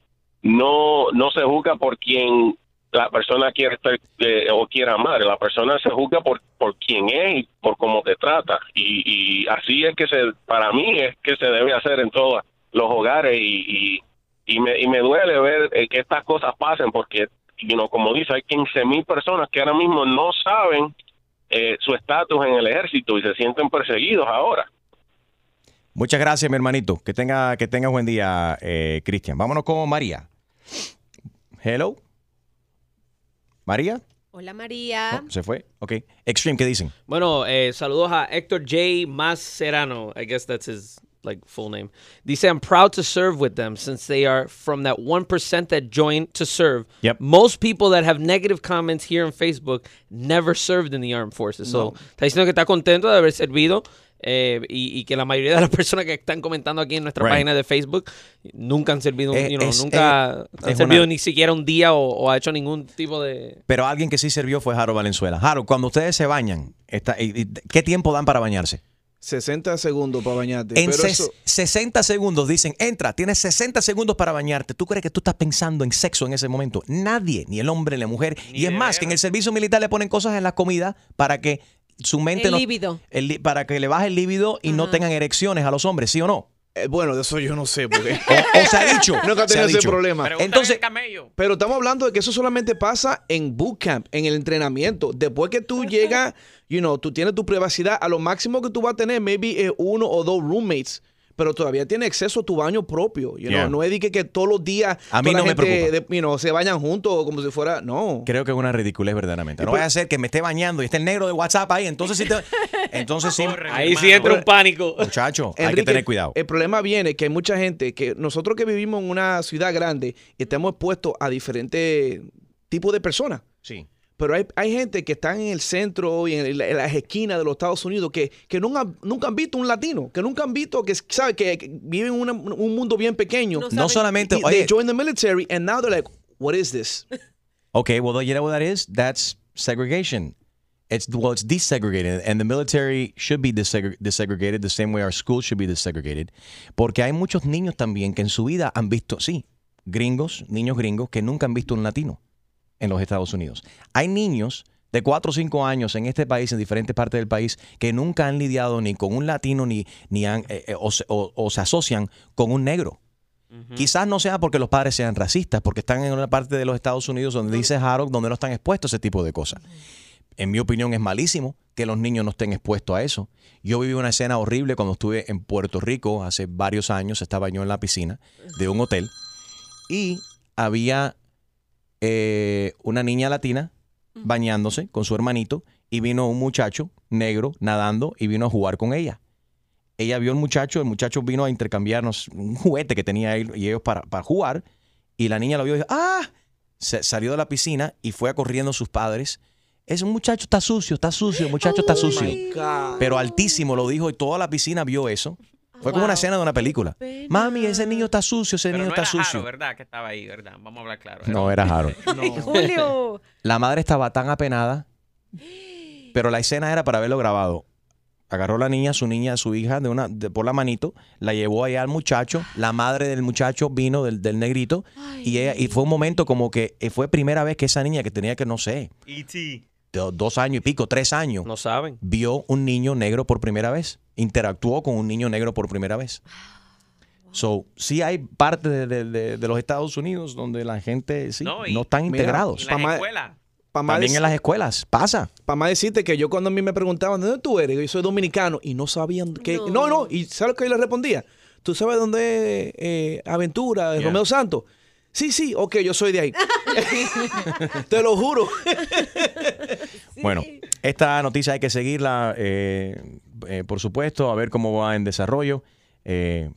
no, no se juzga por quien la persona quiere estar eh, o quiere amar. La persona se juzga por, por quién es y por cómo te trata. Y, así es que se, para mí es que se debe hacer en todos los hogares y, y, me, y me duele ver eh, que estas cosas pasen porque, you know, como dice, hay 15 mil personas que ahora mismo no saben eh, su estatus en el ejército y se sienten perseguidos ahora. Muchas gracias, mi hermanito. Que tenga, que tenga buen día, Cristian. Vámonos con María. Hello. María, Hola María. se fue. Ok. Extreme, ¿qué dicen? Bueno, eh, saludos a Héctor J. Mascherano. I guess that's his like full name. Dice, I'm proud to serve with them since they are from that 1% that joined to serve. Yep. Most people that have negative comments here on Facebook never served in the armed forces. So, No. está diciendo que está contento de haber servido eh, y, y que la mayoría de las personas que están comentando aquí en nuestra Right. página de Facebook nunca han servido, Eh, you know, es- nunca han es servido una- ni siquiera un día o, o ha hecho ningún tipo de... Pero alguien que sí sirvió fue Harold Valenzuela. Harold, cuando ustedes se bañan, está- y- y- ¿qué tiempo dan para bañarse? 60 segundos para bañarte. En pero ses- eso- 60 segundos dicen, entra, tienes 60 segundos para bañarte. ¿Tú crees que tú estás pensando en sexo en ese momento? Nadie, ni el hombre, ni la mujer. y es más, que en el servicio militar le ponen cosas en la comida para que su mente El no... líbido. el para que le baje el líbido y no tengan erecciones a los hombres, ¿sí o no? Eh, bueno, de eso yo no sé. Porque... O, o se ha dicho. Nunca ha tenido ese dicho. problema. Entonces, Pero estamos hablando de que eso solamente pasa en bootcamp, en el entrenamiento. Después que tú llegas, you know, tú tienes tu privacidad, a lo máximo que tú vas a tener, maybe eh, uno o dos roommates. Pero todavía tiene acceso a tu baño propio. You know? Yeah. No es de que, que todos los días A mí no la me gente, preocupa. de- you know, se bañan juntos como si fuera. No. creo que es una ridiculez verdaderamente. No por- vaya a ser que me esté bañando y esté el negro de WhatsApp ahí. Entonces sí, te- entonces sí. Ahí sí entra un pánico. Muchacho, hay que tener cuidado. El problema viene que hay mucha gente que nosotros que vivimos en una ciudad grande estamos expuestos a diferentes tipos de personas. Sí. Pero hay, hay gente que está en el centro y en, la- en las esquinas de los Estados Unidos que, que nunca, nunca han visto un latino, que nunca han visto, que sabe que, que viven en una- un mundo bien pequeño. No solamente- Y oye. they join the military and now they're like, what is this? Okay, well, you know what that is? That's segregation. It's well, it's desegregated, and the military should be desegre- desegregated the same way our schools should be desegregated. Porque hay muchos niños también que en su vida han visto, sí, gringos, niños gringos que nunca han visto un latino en los Estados Unidos. Hay niños de 4 o 5 años en este país, en diferentes partes del país, que nunca han lidiado ni con un latino ni, ni han, eh, eh, o, se- o- o se asocian con un negro. Quizás no sea porque los padres sean racistas, porque están en una parte de los Estados Unidos donde dice Harold, donde no están expuestos a ese tipo de cosas. En mi opinión es malísimo que los niños no estén expuestos a eso. Yo viví una escena horrible cuando estuve en Puerto Rico hace varios años, estaba yo en la piscina de un hotel y había eh, una niña latina bañándose con su hermanito y vino un muchacho negro nadando y vino a jugar con ella. Ella vio al muchacho, el muchacho vino a intercambiarnos un juguete que tenía él y ellos para, para jugar y la niña lo vio y dijo, ¡ah! Se, salió de la piscina y fue a corriendo a sus padres. Ese muchacho está sucio, está sucio, el muchacho está sucio. Pero altísimo lo dijo y toda la piscina vio eso. Fue como una escena de una película. Mami, ese niño está sucio, ese Pero niño no está era sucio. Jaro, ¿verdad? Que estaba ahí, ¿verdad? Vamos a hablar claro. No, era Harold. Julio. La madre estaba tan apenada, pero la escena era para haberlo grabado. Agarró la niña, su niña, su hija, de una, de- por la manito, la llevó allá al muchacho. La madre del muchacho vino del, del negrito y, ella- y fue un momento como que eh, fue primera vez que esa niña que tenía que, no sé, E.T. do- dos años y pico, tres años, No saben. vio un niño negro por primera vez. Interactuó con un niño negro por primera vez. So, sí hay partes de, de- de- de los Estados Unidos donde la gente sí, no, están Mira, integrados. En las escuelas. También en las escuelas, pasa. Para más decirte que yo cuando a mí me preguntaban, ¿de dónde tú eres? Yo soy dominicano y no sabían que... No, no, y ¿sabes lo que yo les respondía? ¿Tú sabes dónde es eh, Aventura, de Yeah. Romeo Santos? Sí, sí, ok, yo soy de ahí. Te lo juro. Bueno, esta noticia hay que seguirla, eh, eh, por supuesto, a ver cómo va en desarrollo. Eh,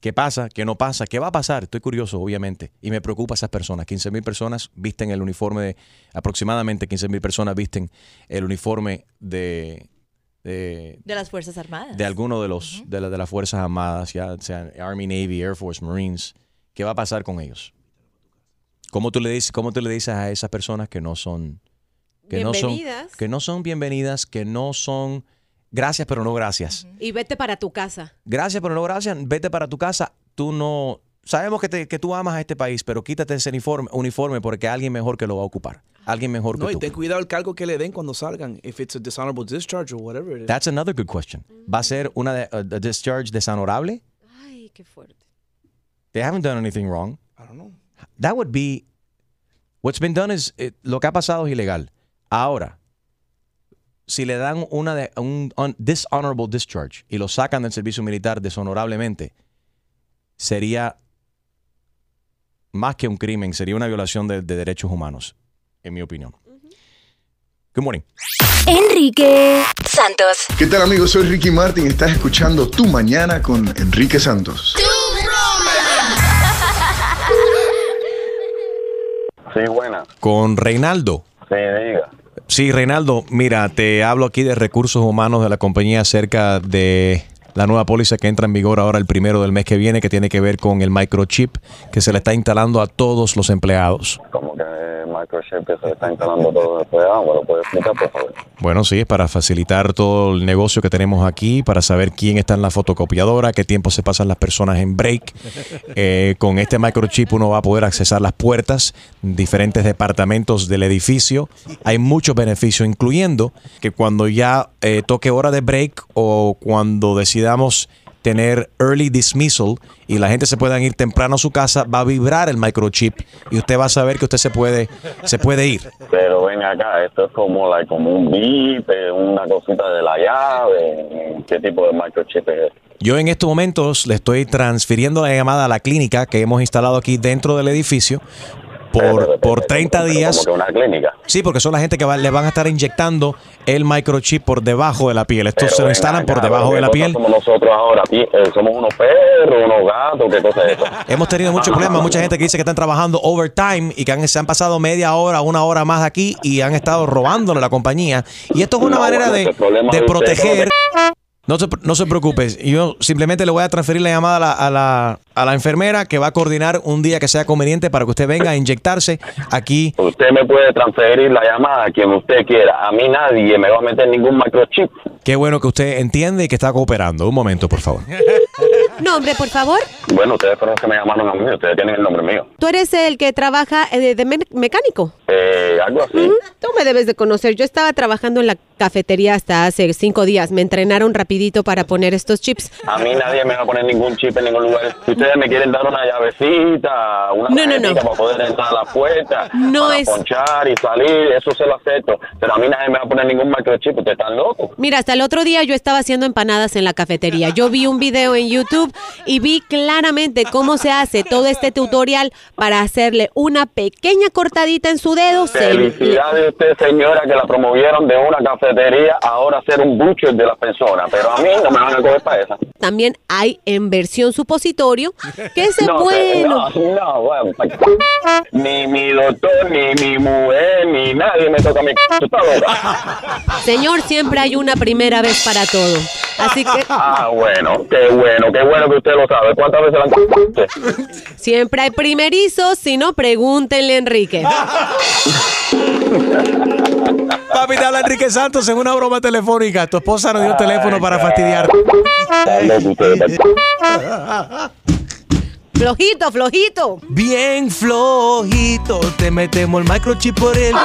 ¿Qué pasa? ¿Qué no pasa? ¿Qué va a pasar? Estoy curioso, obviamente. Y me preocupa esas personas. 15 mil personas visten el uniforme de... Aproximadamente 15 mil personas visten el uniforme de... de De las Fuerzas Armadas. de alguno de los de, la- de las fuerzas armadas, ya sean Army, Navy, Air Force, Marines, ¿qué va a pasar con ellos? ¿Cómo tú le dices, cómo tú le dices a esas personas que no son que no son Bienvenidas. que no son bienvenidas, que no son gracias pero no gracias? Y vete para tu casa. Gracias pero no gracias, vete para tu casa, tú no sabemos que, te- que tú amas a este país, pero quítate ese uniforme, uniforme porque alguien mejor que lo va a ocupar, alguien mejor No, que y tú. ten cuidado el cargo que le den cuando salgan. If it's a dishonorable discharge or whatever it is. That's another good question. ¿Va a ser una de- a- a discharge deshonorable? Ay, qué fuerte. They haven't done anything wrong. I don't know. That would be. What's been done is. eh, lo que ha pasado es ilegal. Ahora, si le dan una de, un un dishonorable discharge y lo sacan del servicio militar deshonorablemente, sería más que un crimen, sería una violación de, de derechos humanos. en mi opinión. Good morning. Enrique Santos. ¿Qué tal amigos? Soy Ricky Martin. Estás escuchando Tu Mañana con Enrique Santos. Sí, buena. Con Reinaldo. Sí, diga. Sí, Reinaldo, mira, te hablo aquí de recursos humanos de la compañía acerca de la nueva póliza que entra en vigor ahora el primero del mes que viene, que tiene que ver con el microchip que se le está instalando a todos los empleados. Como que microchip que se le está instalando todo el programa, ¿me lo puedes explicar, por favor? Bueno, sí, es para facilitar todo el negocio que tenemos aquí, para saber quién está en la fotocopiadora, qué tiempo se pasan las personas en break. Eh, con este microchip uno va a poder accesar las puertas, diferentes departamentos del edificio. Hay muchos beneficios, incluyendo que cuando ya eh, toque hora de break o cuando decidamos tener early dismissal y la gente se pueda ir temprano a su casa, va a vibrar el microchip y usted va a saber que usted se puede, se puede ir. Pero ven acá, esto es como, like, como un bip, una cosita de la llave. ¿Qué tipo de microchip es este? Yo en estos momentos le estoy transfiriendo la llamada a la clínica que hemos instalado aquí dentro del edificio por, por 30 días. Como que una clínica. Sí, porque son la gente que va- le van a estar inyectando el microchip por debajo de la piel. Esto se lo instalan por debajo ¿qué de la piel. Somos nosotros ahora, eh, somos unos perros, unos gatos, ¿qué cosa es eso? Hemos tenido muchos problemas, mucha gente que dice que están trabajando overtime y que han- se han pasado media hora, una hora más aquí y han estado robándole a la compañía. Y esto es una No, manera bueno, de, proteger. No se, no se preocupe, yo simplemente le voy a transferir la llamada a la, a, la, a la enfermera que va a coordinar un día que sea conveniente para que usted venga a inyectarse aquí. Usted me puede transferir la llamada a quien usted quiera. A mí nadie me va a meter ningún microchip. Qué bueno que usted entiende y que está cooperando. Un momento, por favor. Nombre, por favor. Bueno, ustedes fueron los que me llamaron a mí, ustedes tienen el nombre mío. Tú eres el que trabaja eh, de me- mecánico. Eh, algo así. Mm, Tú me debes de conocer. Yo estaba trabajando en la cafetería hasta hace cinco días. Me entrenaron rapidito para poner estos chips. A mí nadie me va a poner ningún chip en ningún lugar. Si ustedes me quieren dar una llavecita, una No, no, no. tarjetita para poder entrar a la puerta, No para es- ponchar y salir, eso se lo acepto. Pero a mí nadie me va a poner ningún microchip, ustedes están locos. Mira, hasta el otro día yo estaba haciendo empanadas en la cafetería. Yo vi un video en YouTube y vi claramente cómo se hace todo este tutorial para hacerle una pequeña cortadita en su dedo. Felicidades a usted, señora, que la promovieron de una cafetería a ahora ser un butcher de las personas. Pero a mí no me van a coger para esa. También hay en versión supositorio, que es No, bueno. No, no, bueno, ni mi doctor, ni mi mujer, ni nadie me toca mi. Señor, siempre hay una primera vez para todo. Así que Ah, bueno, qué bueno, qué bueno que usted lo sabe. ¿Cuántas veces la han siempre hay primerizos, si no, pregúntenle a Enrique. Papi, te habla Enrique Santos en una broma telefónica. Tu esposa nos dio el teléfono para fastidiar. Flojito, flojito. Bien flojito, te metemos el microchip por él.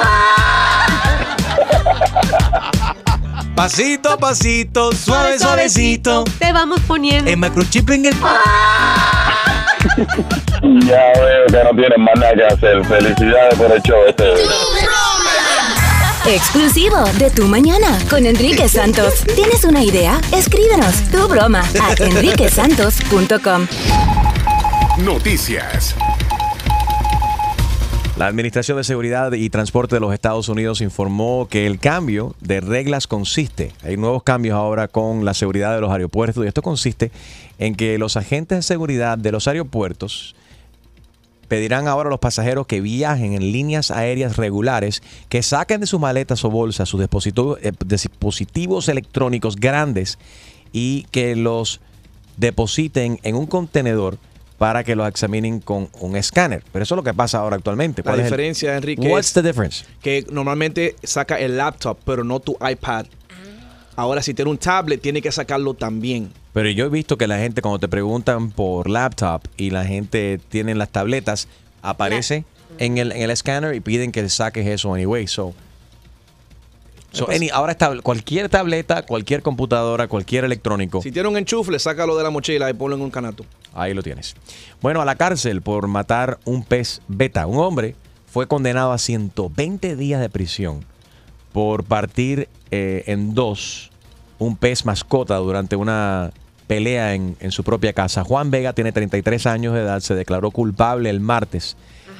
Pasito a pasito, suave, suavecito. Te vamos poniendo. El microchip en el. Ya veo que no tienen más nada que hacer. Felicidades por el show este. Exclusivo de Tu Mañana con Enrique Santos. ¿Tienes una idea? Escríbenos tu broma a enriquesantos.com. Noticias. La Administración de Seguridad y Transporte de los Estados Unidos informó que el cambio de reglas consiste, hay nuevos cambios ahora con la seguridad de los aeropuertos y esto consiste en que los agentes de seguridad de los aeropuertos pedirán ahora a los pasajeros que viajen en líneas aéreas regulares que saquen de sus maletas o bolsas sus dispositivos, eh, dispositivos electrónicos grandes y que los depositen en un contenedor para que los examinen con un escáner. Pero eso es lo que pasa ahora actualmente. La ¿Cuál es el- diferencia, Enrique, What's es the difference? que normalmente saca el laptop, pero no tu iPad. Ahora, si tiene un tablet, tiene que sacarlo también. Pero yo he visto que la gente cuando te preguntan por laptop y la gente tiene las tabletas, aparece en el, en el escáner y piden que saques eso anyway. So, so any- ahora está cualquier tableta, cualquier computadora, cualquier electrónico. Si tiene un enchufle, sácalo de la mochila y ponlo en un canato. Ahí lo tienes. Bueno, a la cárcel por matar un pez beta. Un hombre fue condenado a 120 días de prisión por partir eh, en dos un pez mascota durante una pelea en, en su propia casa. Juan Vega tiene 33 años de edad, se declaró culpable el martes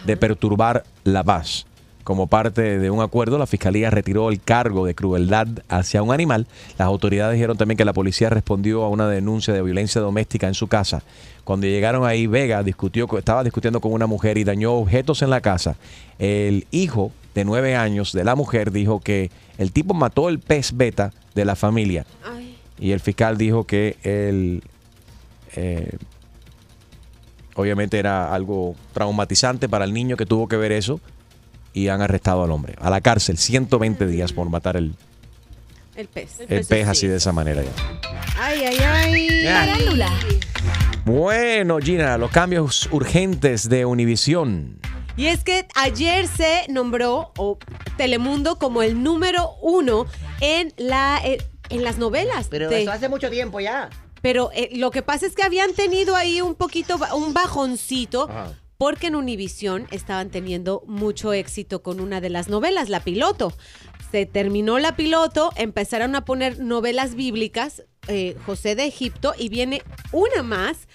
de perturbar la paz. Como parte de un acuerdo, la fiscalía retiró el cargo de crueldad hacia un animal. Las autoridades dijeron también que la policía respondió a una denuncia de violencia doméstica en su casa. Cuando llegaron ahí, Vega discutió, estaba discutiendo con una mujer y dañó objetos en la casa. El hijo de nueve años de la mujer dijo que el tipo mató el pez beta de la familia. Y el fiscal dijo que él, eh, obviamente era algo traumatizante para el niño que tuvo que ver eso y han arrestado al hombre. A la cárcel, 120 días por matar el, El pez. el pez así de esa manera. ya. Ay, ay, ay. Bueno, Gina, los cambios urgentes de Univisión. Y es que ayer se nombró Telemundo como el número uno en, la, eh, en las novelas. Pero de- eso hace mucho tiempo ya. Pero eh, lo que pasa es que habían tenido ahí un poquito, un bajoncito. Porque en Univisión estaban teniendo mucho éxito con una de las novelas, la piloto. Se terminó la piloto, empezaron a poner novelas bíblicas, eh, José de Egipto, y viene una más.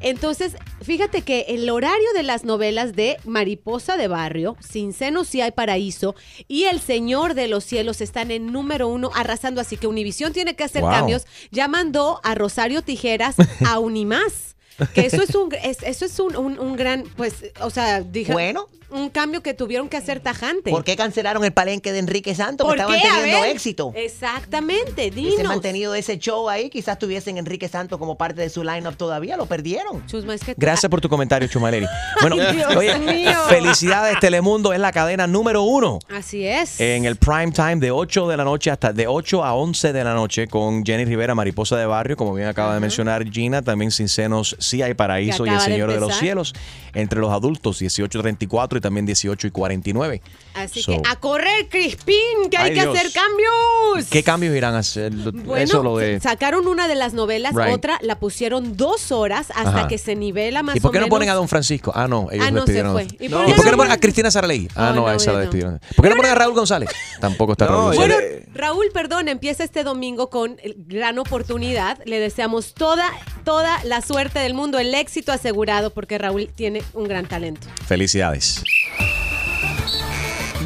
Entonces, fíjate que el horario de las novelas de Mariposa de Barrio, Sin Seno Si Hay Paraíso y El Señor de los Cielos están en número uno arrasando. Así que Univisión tiene que hacer Wow. cambios. Ya mandó a Rosario Tijeras a Unimás. Que eso es un, es- eso es un, un- un gran, pues, o sea, dije, Bueno. un cambio que tuvieron que hacer tajante. ¿Por qué cancelaron el palenque de Enrique Santos? ¿Por Que estaban qué? Teniendo éxito. Exactamente, dinos. mantenido ese show ahí, quizás tuviesen Enrique Santos como parte de su lineup todavía, lo perdieron. Chusma, es que Gracias por tu comentario, Chumaleri. Bueno, Ay, Dios oye, mío. felicidades, Telemundo es la cadena número uno. Así es. En el prime time de 8 de la noche hasta de 8 a 11 de la noche con Jenny Rivera, Mariposa de Barrio, como bien acaba de mencionar Gina, también Sin Senos, Sí hay Paraíso y El acaba de Señor de, los. Cielos, entre los adultos 18.34 y también 18 y 49. Así So, que a correr, Crispín, que hay Ay, que Dios. hacer cambios. ¿Qué cambios irán a hacer? Bueno, Eso lo de... sacaron una de las novelas, Right. otra la pusieron dos horas hasta Ajá. que se nivela más ¿Y por qué o no menos. ponen a Don Francisco? Ah, no, ellos Ah, no, se despidieron. fue. ¿Y ¿Y por, qué no ponen a Cristina Saraley? Ah, Oh, no, no, a esa la no. despidieron. ¿Por qué no ponen a Raúl González? Tampoco está Raúl González. Bueno, Raúl, perdón, empieza este domingo con gran oportunidad. Le deseamos toda, toda la suerte del mundo, el éxito asegurado, porque Raúl tiene un gran talento. Felicidades.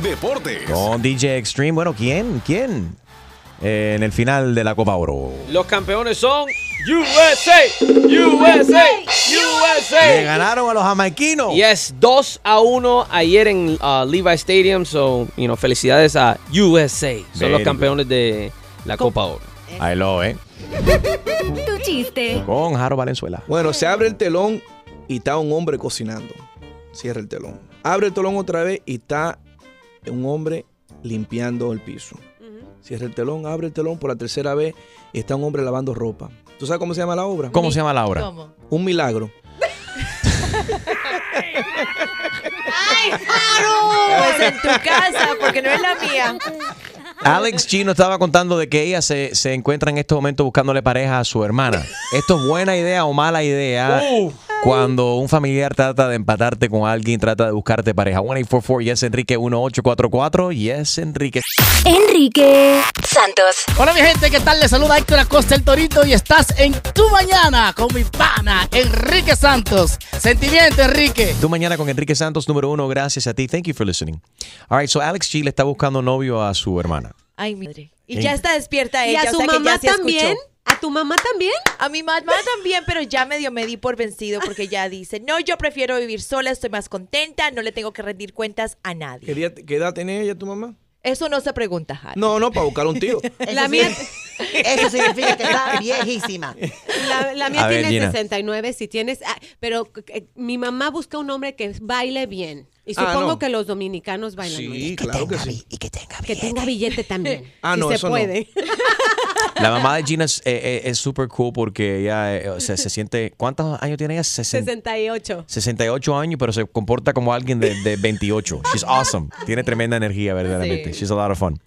Deportes. Con DJ Extreme. Bueno, ¿quién? ¿Quién? Eh, en el final de la Copa Oro. Los campeones son USA, USA, USA. Le ganaron a los jamaiquinos. Yes, 2 a 1 ayer en uh, Levi Stadium. So, you know, felicidades a USA. Son Very los good. campeones de la Copa Oro. I love, ¿eh? Tu chiste. Con Jaro Valenzuela. Bueno, se abre el telón y está un hombre cocinando. Cierra el telón. Abre el telón otra vez y está un hombre limpiando el piso. Cierra el telón, abre el telón por la tercera vez y está un hombre lavando ropa. ¿Tú sabes cómo se llama la obra? ¿Cómo se llama la obra? ¿Cómo? Un milagro. ¡Ay, Jaro! Pues en tu casa, porque no es la mía. Alex Chino estaba contando de que ella se, se encuentra en este momento buscándole pareja a su hermana. ¿Esto es buena idea o mala idea? Cuando un familiar trata de empatarte con alguien, trata de buscarte pareja. 1844 Yes Enrique 1844 Yes Enrique. Enrique Santos. Hola mi gente, ¿qué tal? Les saluda Héctor Acosta el Torito y estás en Tu Mañana con mi pana Enrique Santos. Sentimiento, Enrique. Tú mañana con Enrique Santos, número uno. Gracias a ti. Thank you for listening. All right, so Alex G le está buscando novio a su hermana. Ay, mi madre. Y ¿En- ya está despierta ¿Y ella. a o su sea que ya mamá escuchó. ¿A tu mamá también? A mi mamá también, pero ya medio me di por vencido porque ya dice, no, yo prefiero vivir sola, estoy más contenta, no le tengo que rendir cuentas a nadie. ¿Qué, día- qué edad tenía ella, tu mamá? Eso no se pregunta, Harry. No, no, para buscar un tío. La mía, Eso significa que está viejísima. la, la mía A ver, tiene Gina. 69, si tienes... ah, pero eh, mi mamá busca un hombre que baile bien. Y Ah, supongo no. que los dominicanos bailan Sí, bien. claro que sí. Y que tenga Que tenga billete también. Ah, si no, se eso no. puede. La mamá de Gina es eh, eh, súper cool porque ella eh, o sea, se siente. ¿Cuántos años tiene ella? Sesen- 68. 68 años, pero se comporta como alguien de, de 28. She's awesome. Tiene tremenda energía, verdaderamente. Sí. She's a lot of fun.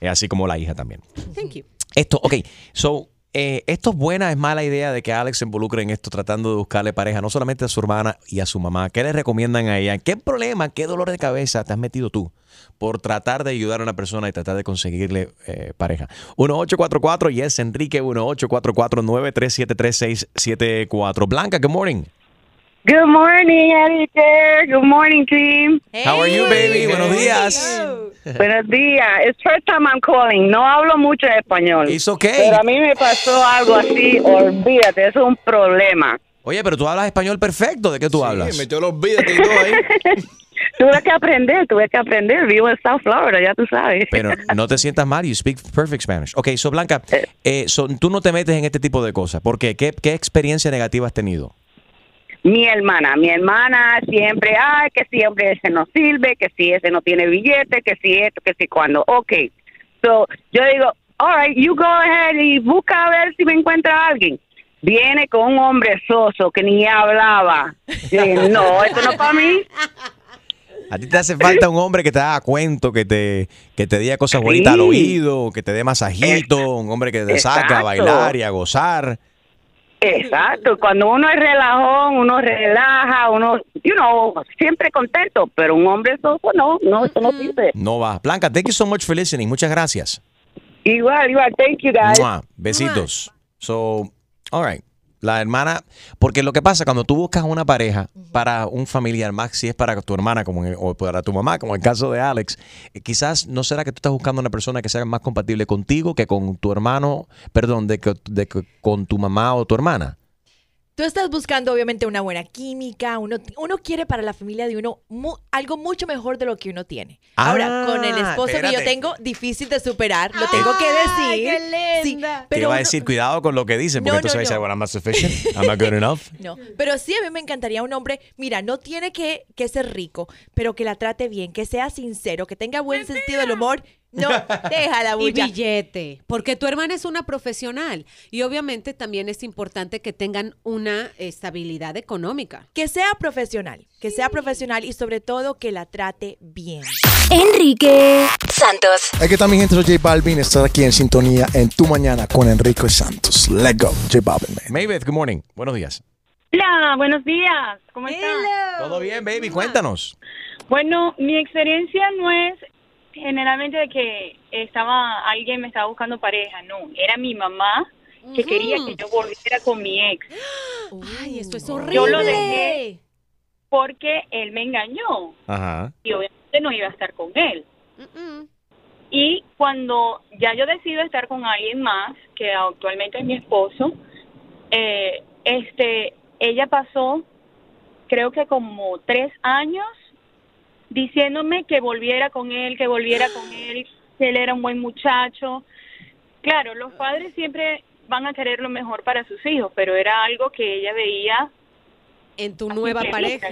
Eh, así como la hija también. Thank you. Esto, ok, so, eh, esto es buena, es mala idea de que Alex se involucre en esto tratando de buscarle pareja, no solamente a su hermana y a su mamá. ¿Qué le recomiendan a ella? ¿Qué problema, qué dolor de cabeza te has metido tú por tratar de ayudar a una persona y tratar de conseguirle eh, pareja? 1844 yes Enrique 1844 9373674 Blanca, good morning. Good morning, Enrique. Good morning, team. How are you, baby? Buenos días. Buenos días. It's first time I'm calling. No hablo mucho español. It's okay. Pero a mí me pasó algo así. Olvídate, eso es un problema. Oye, pero tú hablas español perfecto. ¿De qué tú hablas? metió los olvídate y todo ahí. Tuve que aprender, tuve que aprender. Vivo en South Florida, ya tú sabes. Pero no te sientas mal, you speak perfect Spanish. Ok, so Blanca, eh, so, tú no te metes en este tipo de cosas. ¿Por qué? ¿Qué, qué experiencia negativa has tenido? Mi hermana, mi hermana siempre, ay, que siempre ese no sirve, que si ese no tiene billete, que si esto, que si cuando. Ok, so, yo digo, all right, you go ahead y busca a ver si me encuentra alguien. Viene con un hombre soso que ni hablaba. Yo no, esto no es para mí. A ti te hace falta un hombre que te haga cuento, que te, que te diga cosas bonitas al oído, que te dé masajito, un hombre que te saca a bailar y a gozar. Exacto, cuando uno es relajón, uno relaja, uno, you know, siempre contento, pero un hombre soso no, no, eso no sirve. No va. Blanca, thank you so much for listening. Muchas gracias. Igual, igual, thank you guys. Mua. Besitos. So, all right. La hermana, porque lo que pasa cuando tú buscas una pareja para un familiar, más si es para tu hermana como en- o para tu mamá, como en el caso de Alex, eh, quizás no será que tú estás buscando una persona que sea más compatible contigo que con tu hermano, perdón, de que, de que con tu mamá o tu hermana. Tú estás buscando obviamente una buena química, uno, uno quiere para la familia de uno mu- algo mucho mejor de lo que uno tiene. Ahora, Ah, con el esposo que yo tengo, difícil de superar, lo tengo que decir. Sí, Te pero iba a decir, cuidado con lo que dicen, porque No, entonces no, va a decir, no. bueno, I'm not sufficient, I'm not good enough. No, pero sí a mí me encantaría un hombre, mira, no tiene que, que ser rico, pero que la trate bien, que sea sincero, que tenga buen sentido del humor. No, déjala, Y bulla. billete, porque tu hermana es una profesional y obviamente también es importante que tengan una estabilidad económica. Que sea profesional, que sea profesional y sobre todo que la trate bien. Enrique Santos. Aquí está mi gente, soy J Balvin. Estás aquí en sintonía en Tu Mañana con Enrique Santos. Let's go, J Balvin, man. Maybeth, good morning. Buenos días. Hola, buenos días. ¿Cómo estás? Todo bien, baby, cuéntanos. Bueno, mi experiencia no es generalmente de que estaba alguien me estaba buscando pareja, no, era mi mamá que quería que yo volviera con mi ex. Ay, esto es horrible. Yo lo dejé porque él me engañó Ajá. y obviamente no iba a estar con él. Y cuando ya yo decido estar con alguien más, que actualmente es mi esposo, eh, este, ella pasó, creo que como tres años, diciéndome que volviera con él, que volviera con él, que él era un buen muchacho. Claro, los padres siempre van a querer lo mejor para sus hijos, pero era algo que ella veía en tu nueva pareja.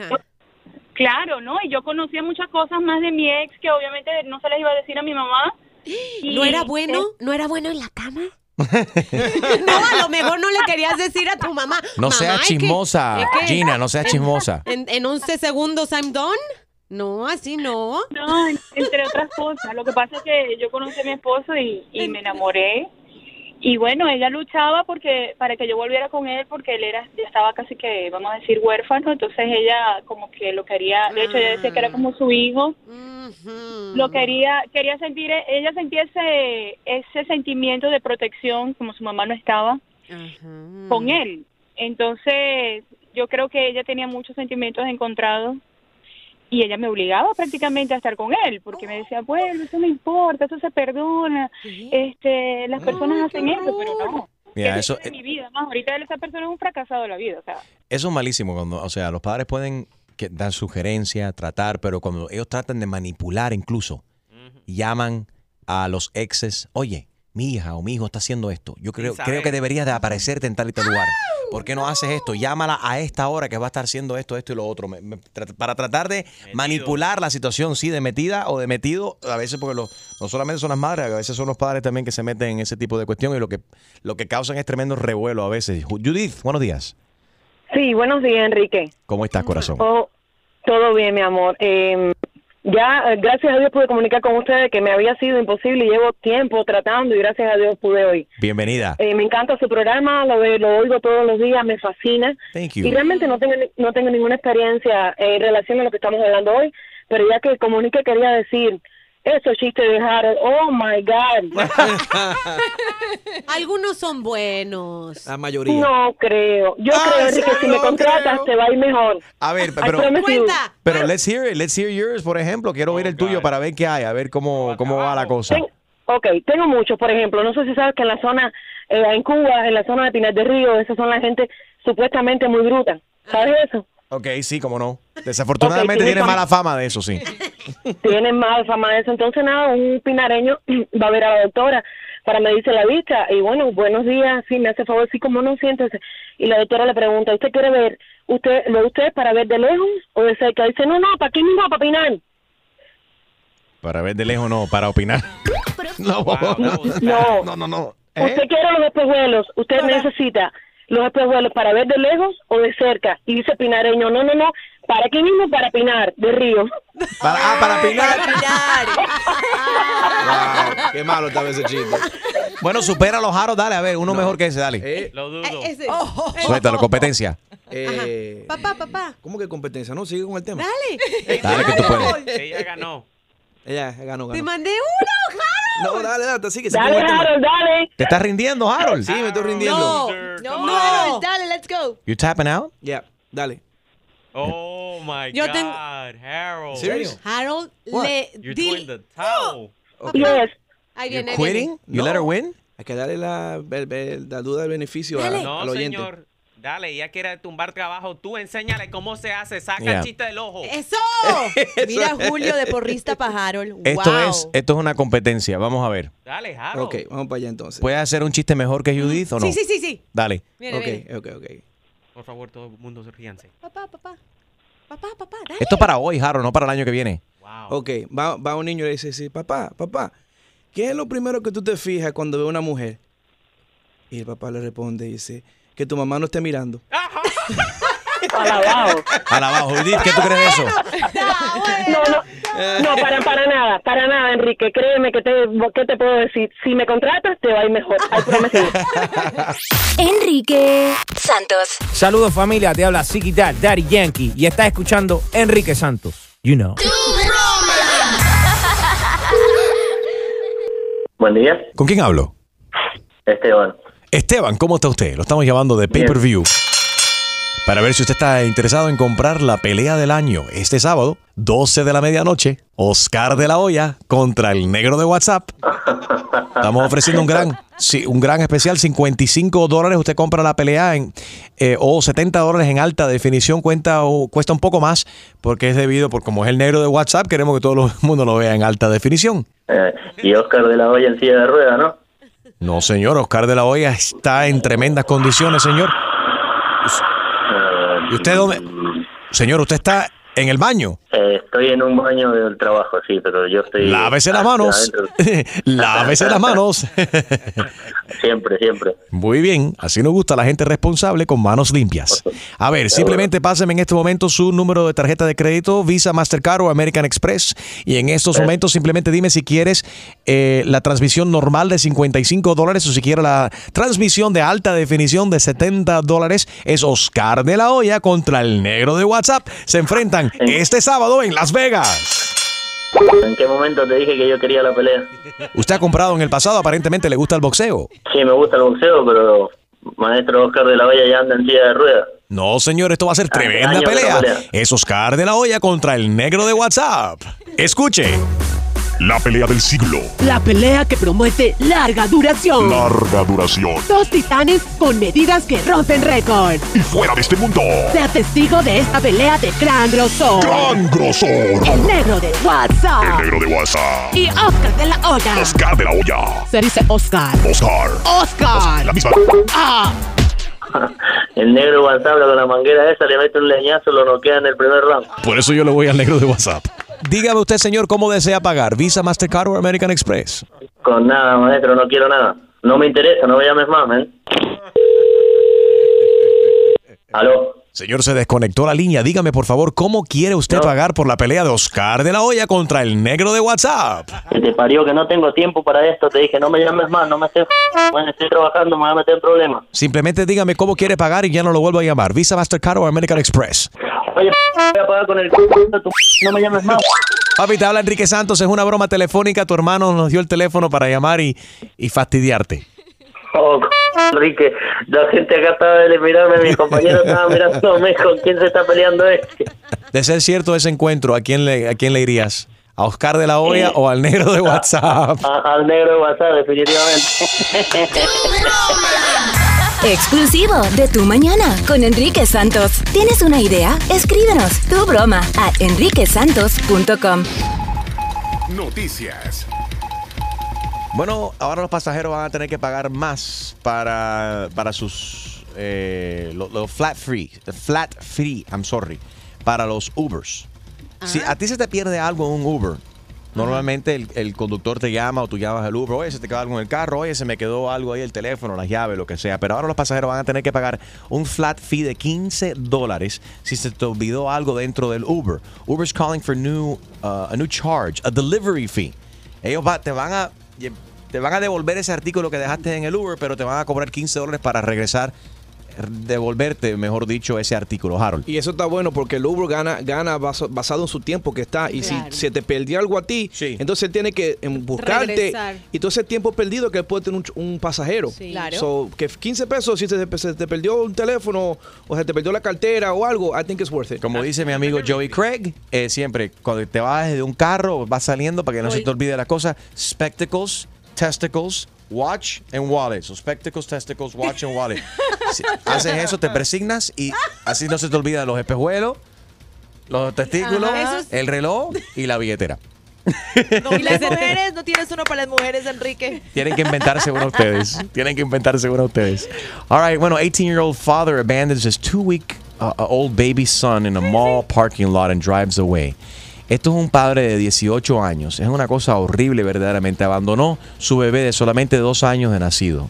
Claro, ¿no? Y yo conocía muchas cosas más de mi ex que obviamente no se les iba a decir a mi mamá. Y- ¿No era bueno? ¿No era bueno en la cama? no, a lo mejor no le querías decir a tu mamá. No "Mamá, seas es que- chismosa, es que Gina, no seas chismosa. En, en 11 segundos I'm done. No, así no. No, entre otras cosas. Lo que pasa es que yo conocí a mi esposo y, y me enamoré. Y bueno, ella luchaba porque para que yo volviera con él porque él era ya estaba casi que, vamos a decir, huérfano. Entonces ella como que lo quería, de hecho ella decía que era como su hijo. Lo quería, quería sentir, ella sentía ese, ese sentimiento de protección como su mamá no estaba con él. Entonces yo creo que ella tenía muchos sentimientos encontrados y ella me obligaba prácticamente a estar con él porque me decía bueno eso no importa eso se perdona este las personas hacen eso pero no. Mira, eso, es mi vida más ahorita esa persona es un fracasado de la vida o sea. Eso es malísimo cuando, o sea, los padres pueden que- dar sugerencias, tratar, pero cuando ellos tratan de manipular incluso, llaman a los exes, oye, mi hija o mi hijo está haciendo esto. Yo creo, creo que deberías de aparecerte en tal y tal lugar. ¿Por qué no haces esto? Llámala a esta hora que va a estar haciendo esto, esto y lo otro. Me- me- tra- para tratar de manipular la situación, sí, de metida o de metido, a veces porque lo- no solamente son las madres, a veces son los padres también que se meten en ese tipo de cuestión y lo que, lo que causan es tremendo revuelo a veces. Judith, buenos días. Sí, buenos días, Enrique. ¿Cómo estás, corazón? Oh, todo bien, mi amor. Eh, ya, eh, gracias a Dios pude comunicar con ustedes que me había sido imposible y llevo tiempo tratando y gracias a Dios pude hoy. Bienvenida. Eh, me encanta su programa, lo, ve- lo oigo todos los días, me fascina. Thank you. Y realmente no tengo, no tengo ninguna experiencia en relación a lo que estamos hablando hoy, pero ya que comunique quería decir, Esos chistes de Harold, oh my God. Algunos son buenos. La mayoría. No creo. Yo creo, Enrique, si me contratas, te va a ir mejor. A ver, I pero, pero let's hear it, let's hear yours, por ejemplo. Quiero oír el tuyo para ver qué hay, a ver cómo, cómo va la cosa. Ten- ok, tengo muchos, por ejemplo, no sé si sabes que en la zona, eh, en Cuba, en la zona de Pinar del Río, esas son la gente supuestamente muy bruta. ¿Sabes eso? Ok, sí, cómo no. Desafortunadamente tiene tiene fama. mala fama de eso, sí. Tienen mal fama de eso. Entonces, nada, un pinareño va a ver a la doctora para medirse la vista. Y bueno, buenos días, sí, me hace favor, sí, como no, siéntese. Y la doctora le pregunta, ¿usted quiere ver, usted lo de usted para ver de lejos o de cerca? Dice, no, no, para aquí mismo, para pinar. Para ver de lejos, no, para opinar. No, No, no, no, no. Usted quiere los espejuelos, usted necesita los espejuelos para ver de lejos o de cerca. Y dice pinareño, no, no, no, para aquí mismo, para pinar, de río. Para, ah, para pinar. Wow, qué malo estaba ese chiste. Bueno, supera los aros, dale, a ver, uno mejor que ese, dale. Lo dudo. Ese. Suéltalo, competencia. Eh, Papá, papá. ¿Cómo que competencia? No, sigue con el tema. Dale. Dale que tú puedes. Ella ganó. Ella ganó, Te mandé uno, Harold. No, dale, dale, sigue, sigue Dale. Harold, dale. ¿Te estás rindiendo, Harold? Sí, me estoy rindiendo. No, No, no. Harold, dale, let's go. You tapping out? Ya, dale. Oh my Yo God, tengo- Harold. Serious? Harold What? le You're di- throwing the towel. Yes. Ahí You're viene, quitting? You let her win? Hay que darle la, el- el- la duda del beneficio a- Dale. No, al oyente. señor. Dale, ella quiere tumbar trabajo. Tú enséñale cómo se hace. Saca Yeah. el chiste del ojo. ¡Eso! Mira Julio de porrista para Harold. Esto wow. es, esto es una competencia, vamos a ver. Dale, Harold. Ok, vamos para allá entonces. ¿Puedes hacer un chiste mejor que Judith o no? Sí, sí, sí, sí. Dale. Viene. ok, ok, ok. Por favor, todo el mundo ríanse. Papá, papá. Papá, papá, dale. Esto es para hoy, Harold, no para el año que viene. Wow. Ok, va, va un niño y le dice, sí, papá, papá, ¿qué es lo primero que tú te fijas cuando ves una mujer? Y el papá le responde y dice, que tu mamá no esté mirando. Alabado. Alabado. ¿qué tú crees de eso? No, no, no, para, para nada, para nada, Enrique. Créeme que te, ¿qué te puedo decir? Si me contratas, te va a ir mejor. Promise you. Enrique Santos. Saludos familia, te habla Siki Dad, Daddy Yankee y estás escuchando Enrique Santos. You know. Buen día, ¿Con quién hablo? Esteban. Esteban, ¿cómo está usted? Lo estamos llamando de Pay Per View. Para ver si usted está interesado en comprar la pelea del año este sábado, 12 de la medianoche, Oscar de la Hoya contra el negro de WhatsApp. Estamos ofreciendo un gran, sí, un gran especial, 55 dólares. Usted compra la pelea en, eh, o 70 dólares en alta definición. Cuenta, o, cuesta un poco más porque es debido, por como es el negro de WhatsApp, queremos que todo el mundo lo vea en alta definición. Eh, y Oscar de la Hoya en silla de ruedas, ¿no? No, señor, Oscar de la Hoya está en tremendas condiciones, señor. ¿Y usted dónde? Señor, usted está en el baño. Eh, estoy en un baño del trabajo, sí, pero yo estoy... Lávese las manos. Lávese las manos. Siempre, siempre. Muy bien, así nos gusta la gente responsable con manos limpias. A ver, simplemente páseme en este momento su número de tarjeta de crédito, Visa, Mastercard o American Express. Y en estos momentos simplemente dime si quieres eh, la transmisión normal de 55 dólares o si quieres la transmisión de alta definición de 70 dólares. Es Oscar de la Hoya contra el negro de WhatsApp. Se enfrentan este sábado en Las Vegas. ¿En qué momento te dije que yo quería la pelea? Usted ha comprado en el pasado, aparentemente le gusta el boxeo. Sí, me gusta el boxeo, pero maestro Oscar de la Hoya ya anda en silla de ruedas. No, señor, esto va a ser tremenda que no pelea. pelea. Es Oscar de la Hoya contra el negro de WhatsApp. Escuche. La pelea del siglo. La pelea que promete larga duración. Larga duración. Dos titanes con medidas que rompen récord. Y fuera de este mundo. Sea testigo de esta pelea de gran grosor. Gran grosor. El negro de WhatsApp. El negro de WhatsApp. Y Oscar de la Hoya. Oscar de la Hoya. Se dice Oscar. Oscar. Oscar. La misma. Ah. El negro WhatsApp con la manguera esa le mete un leñazo, lo noquea en el primer round. Por eso yo le voy al negro de WhatsApp. Dígame usted, señor, cómo desea pagar. Visa, Mastercard o American Express. Con nada, maestro, no quiero nada. No me interesa, no me llames más, man. ¿Aló? Señor, se desconectó la línea. Dígame, por favor, ¿cómo quiere usted pagar por la pelea de Oscar de la Hoya contra el negro de WhatsApp? Que te parió que no tengo tiempo para esto. Te dije, no me llames más, no me estés... Bueno, estoy trabajando, me voy a meter en problemas. Simplemente dígame cómo quiere pagar y ya no lo vuelvo a llamar. Visa, Mastercard o American Express. Oye, voy a pagar con el... No me llames más. Papi, te habla Enrique Santos, es una broma telefónica. Tu hermano nos dio el teléfono para llamar y, y fastidiarte. Oh, Enrique, la gente acá estaba de mirarme, mi compañero estaba mirándome con quién se está peleando este. De ser cierto ese encuentro, ¿a quién le, a quién le irías? ¿A Oscar de la Hoya o al negro de WhatsApp? A- al negro de WhatsApp, definitivamente. Exclusivo de Tu Mañana con Enrique Santos. ¿Tienes una idea? Escríbenos tu broma a enriquesantos.com. Noticias. Bueno, ahora los pasajeros van a tener que pagar más para, para sus eh, los los flat free, flat free, I'm sorry, para los Ubers. Si a ti se te pierde algo en un Uber, normalmente el, el conductor te llama o tú llamas al Uber, oye, se te quedó algo en el carro, oye, se me quedó algo ahí, el teléfono, las llaves, lo que sea. Pero ahora los pasajeros van a tener que pagar un flat fee de 15 dólares si se te olvidó algo dentro del Uber. Uber's calling for new, uh, a new charge, a delivery fee. Ellos va- te van a te van a devolver ese artículo que dejaste en el Uber, pero te van a cobrar 15 dólares para regresar, devolverte, mejor dicho, ese artículo, Harold. Y eso está bueno porque el Uber gana, gana baso- basado en su tiempo que está. Y Claro. si se te perdió algo a ti, entonces él tiene que em, buscarte. Regresar. Y todo ese tiempo perdido que él puede tener un, un pasajero. Claro. So, que 15 pesos si se, se te perdió un teléfono o se te perdió la cartera o algo, I think it's worth it. Como dice mi amigo Joey Craig, eh, siempre cuando te vas de un carro, vas saliendo para que no se te olvide las cosas, spectacles, testicles, watch and wallet. So spectacles, testicles, watch and wallet. Si haces eso, te persignas y así no se te olvidan los espejuelos, los testículos, Ajá. Es- el reloj y la billetera. ¿Y las mujeres? ¿No tienes uno para las mujeres, Enrique? Tienen que inventarse uno ustedes. Tienen que inventarse uno ustedes. All right, bueno, 18-year-old father abandons his two-week uh, old baby son in a mall parking lot and drives away. Esto es un padre de 18 años. Es una cosa horrible, verdaderamente. Abandonó su bebé de solamente dos años de nacido.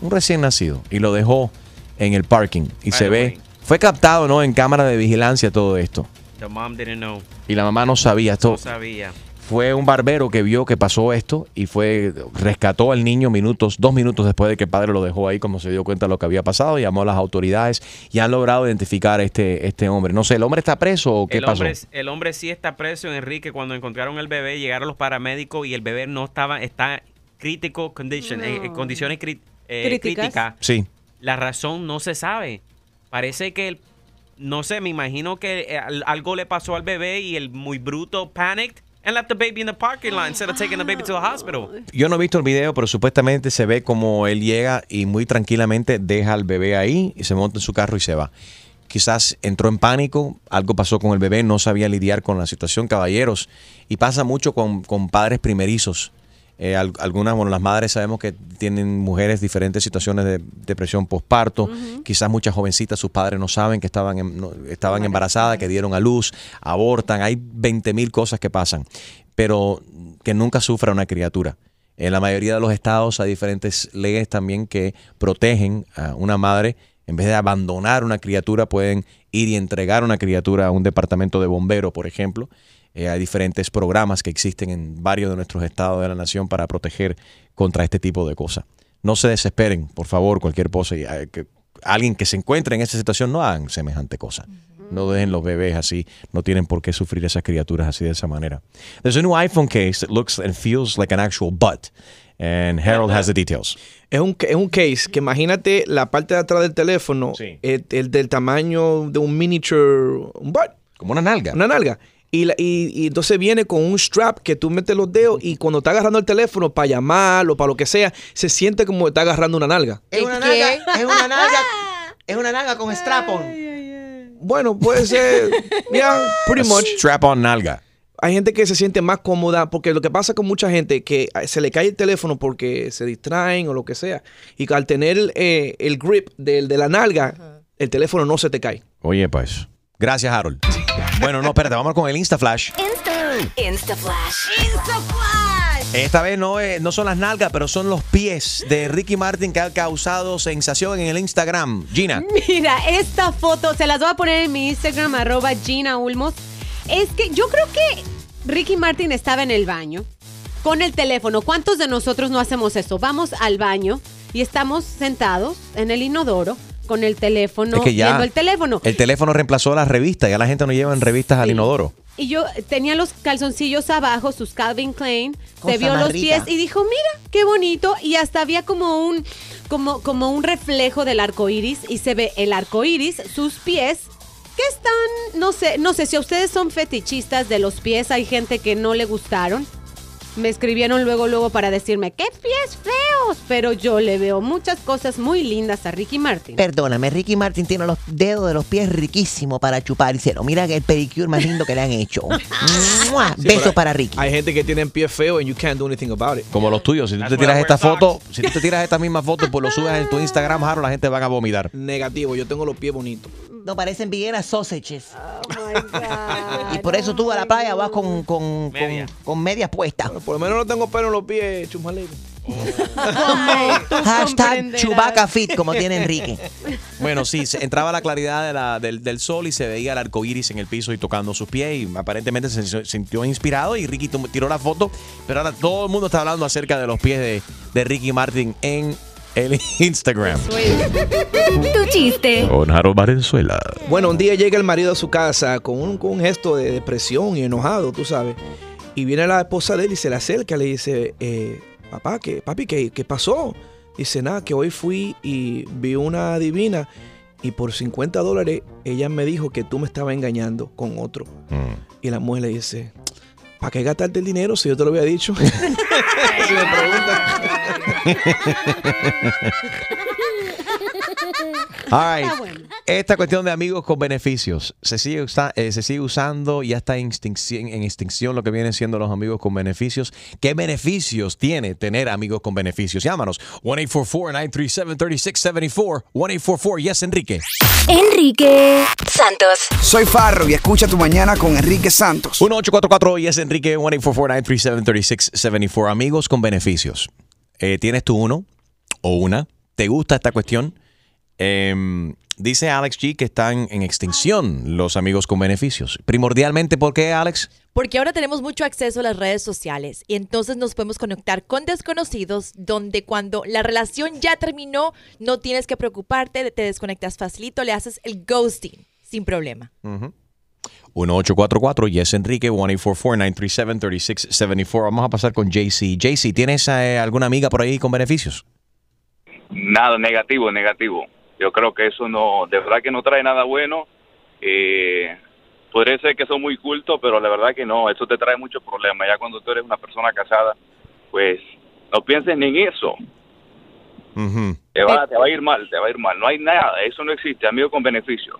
Un recién nacido. Y lo dejó en el parking. Y se ve. Fue captado, ¿no? En cámara de vigilancia todo esto. The mom didn't know. Y la mamá no sabía. Esto, No sabía. Fue un barbero que vio que pasó esto y fue rescató al niño minutos, dos minutos después de que el padre lo dejó ahí, como se dio cuenta de lo que había pasado, llamó a las autoridades y han logrado identificar a este, este hombre. No sé, ¿el hombre está preso o qué el, pasó? hombre, el hombre sí está preso, Enrique. Cuando encontraron el bebé, llegaron los paramédicos y el bebé no estaba, está crítico condition, en- en condiciones cri- eh, Críticas. críticas. Sí. La razón no se sabe. Parece que el, no sé, me imagino que eh, al- algo le pasó al bebé y el muy bruto panicked and left the baby in the parking lot instead of taking the baby to the hospital. Yo no he visto el video, pero supuestamente se ve como él llega y muy tranquilamente deja al bebé ahí y se monta en su carro y se va. Quizás entró en pánico, algo pasó con el bebé, no sabía lidiar con la situación, caballeros. Y pasa mucho con, con padres primerizos. Eh, al- algunas, bueno, las madres sabemos que tienen mujeres diferentes situaciones de depresión postparto. Quizás muchas jovencitas, sus padres no saben que estaban, em- no- estaban embarazadas, que dieron a luz, abortan. Hay 20 mil cosas que pasan. Pero que nunca sufra una criatura. En la mayoría de los estados hay diferentes leyes también que protegen a una madre. En vez de abandonar una criatura, pueden ir y entregar una criatura a un departamento de bomberos, por ejemplo. Eh, hay diferentes programas que existen en varios de nuestros estados de la nación para proteger contra este tipo de cosas. No se desesperen, por favor, cualquier cosa. y, eh, que alguien que se encuentre en esa situación no hagan semejante cosa. No dejen los bebés así. No tienen por qué sufrir esas criaturas así de esa manera. There's a new iPhone case that looks and feels like an actual butt. And Harold has the details. Es un, es un case que imagínate la parte de atrás del teléfono, el, el del tamaño de un miniature, un butt. Como una nalga. Una nalga. Y, la- y, y entonces viene con un strap que tú metes los dedos y cuando está agarrando el teléfono para llamar o para lo que sea, se siente como que está agarrando una nalga. Es una nalga, es una nalga, es una nalga con strap-on. Bueno, puede ser, yeah, pretty much. Strap on nalga. Hay gente que se siente más cómoda porque lo que pasa con mucha gente que se le cae el teléfono porque se distraen o lo que sea. Y al tener eh, el grip del de la nalga, el teléfono no se te cae. Oye, pues. Gracias, Harold. Bueno, no, espérate, vamos con el InstaFlash. Instaflash. Instaflash. Esta vez no, es- no son las nalgas, pero son los pies de Ricky Martin que ha causado sensación en el Instagram. Gina. Mira, esta foto se las voy a poner en mi Instagram, arroba Gina Ulmos. Es que yo creo que Ricky Martin estaba en el baño con el teléfono. ¿Cuántos de nosotros no hacemos eso? Vamos al baño y estamos sentados en el inodoro con el teléfono, Es que ya- viendo el teléfono. El teléfono reemplazó a las revistas. Ya la gente no lleva en revistas al inodoro. y yo tenía los calzoncillos abajo, sus Calvin Klein, Cosa se vio los rica. pies y dijo, mira, qué bonito. Y hasta había como un, como, como un reflejo del arco iris y se ve el arco iris, sus pies. Que están, no sé, no sé si a ustedes son fetichistas de los pies, hay gente que no le gustaron. Me escribieron luego, luego para decirme, qué pies feos, pero yo le veo muchas cosas muy lindas a Ricky Martin. Perdóname, Ricky Martin tiene los dedos de los pies riquísimos para chupárselo. Mira que el pedicure más lindo que le han hecho. ¡Mua! Sí, Besos para Ricky. Hay gente que tiene pie feo and you can't do anything about it. Como los tuyos. Si tú te tiras esta foto, si tú te tiras esta misma foto y pues lo subes en tu Instagram, Harold, la gente van a vomitar. Negativo, yo tengo los pies bonitos. No parecen Vienna sausages. y por eso tú a la playa vas con, con, con, con medias puestas. Por lo menos no tengo pelo en los pies, chumaleco. Hashtag Chewbacca Fit, como tiene Enrique. Bueno, sí, se- entraba la claridad de la- del, del sol y se veía el arco iris en el piso y tocando sus pies. Y aparentemente se se sintió inspirado y Ricky tom- tiró la foto. Pero ahora todo el mundo está hablando acerca de los pies de, de Ricky Martin en el Instagram. Tu chiste. Con Harold Valenzuela. Bueno, un día llega el marido a su casa con un, con un gesto de depresión y enojado, tú sabes. Y viene la esposa de él y se le acerca y le dice, eh, papá, ¿qué, papi, ¿qué, qué pasó? Dice, nada, que hoy fui y vi una divina y por 50 dólares ella me dijo que tú me estabas engañando con otro. Y la mujer le dice, ¿para qué gastarte el dinero si yo te lo había dicho? si me All right. Esta cuestión de amigos con beneficios se sigue, usa- eh, se sigue usando, ya está en extinción, en extinción lo que vienen siendo los amigos con beneficios. ¿Qué beneficios tiene tener amigos con beneficios? Llámanos 1-844-937-3674. 1-844, yes, Enrique. Enrique Santos. Soy Farro y escucha tu mañana con Enrique Santos. 1-844, yes, Enrique. 1-844-937-3674. Amigos con beneficios. Eh, ¿Tienes tú uno o una? ¿Te gusta esta cuestión? Em, dice Alex G que están en extinción los amigos con beneficios. Primordialmente, ¿por qué, Alex? Porque ahora tenemos mucho acceso a las redes sociales y entonces nos podemos conectar con desconocidos donde cuando la relación ya terminó no tienes que preocuparte, te desconectas facilito, le haces el ghosting sin problema. 1844 Yes Enrique 1-844-937-3674. Vamos a pasar con JC. JC, ¿tienes eh, alguna amiga por ahí con beneficios? Nada, negativo, negativo. Yo creo que eso no, de verdad que no trae nada bueno. Eh, podría ser que son muy cultos, pero la verdad que no, eso te trae muchos problemas. Ya cuando tú eres una persona casada, pues no pienses ni en eso. Te va, te va a ir mal, te va a ir mal. No hay nada, eso no existe, amigo con beneficio.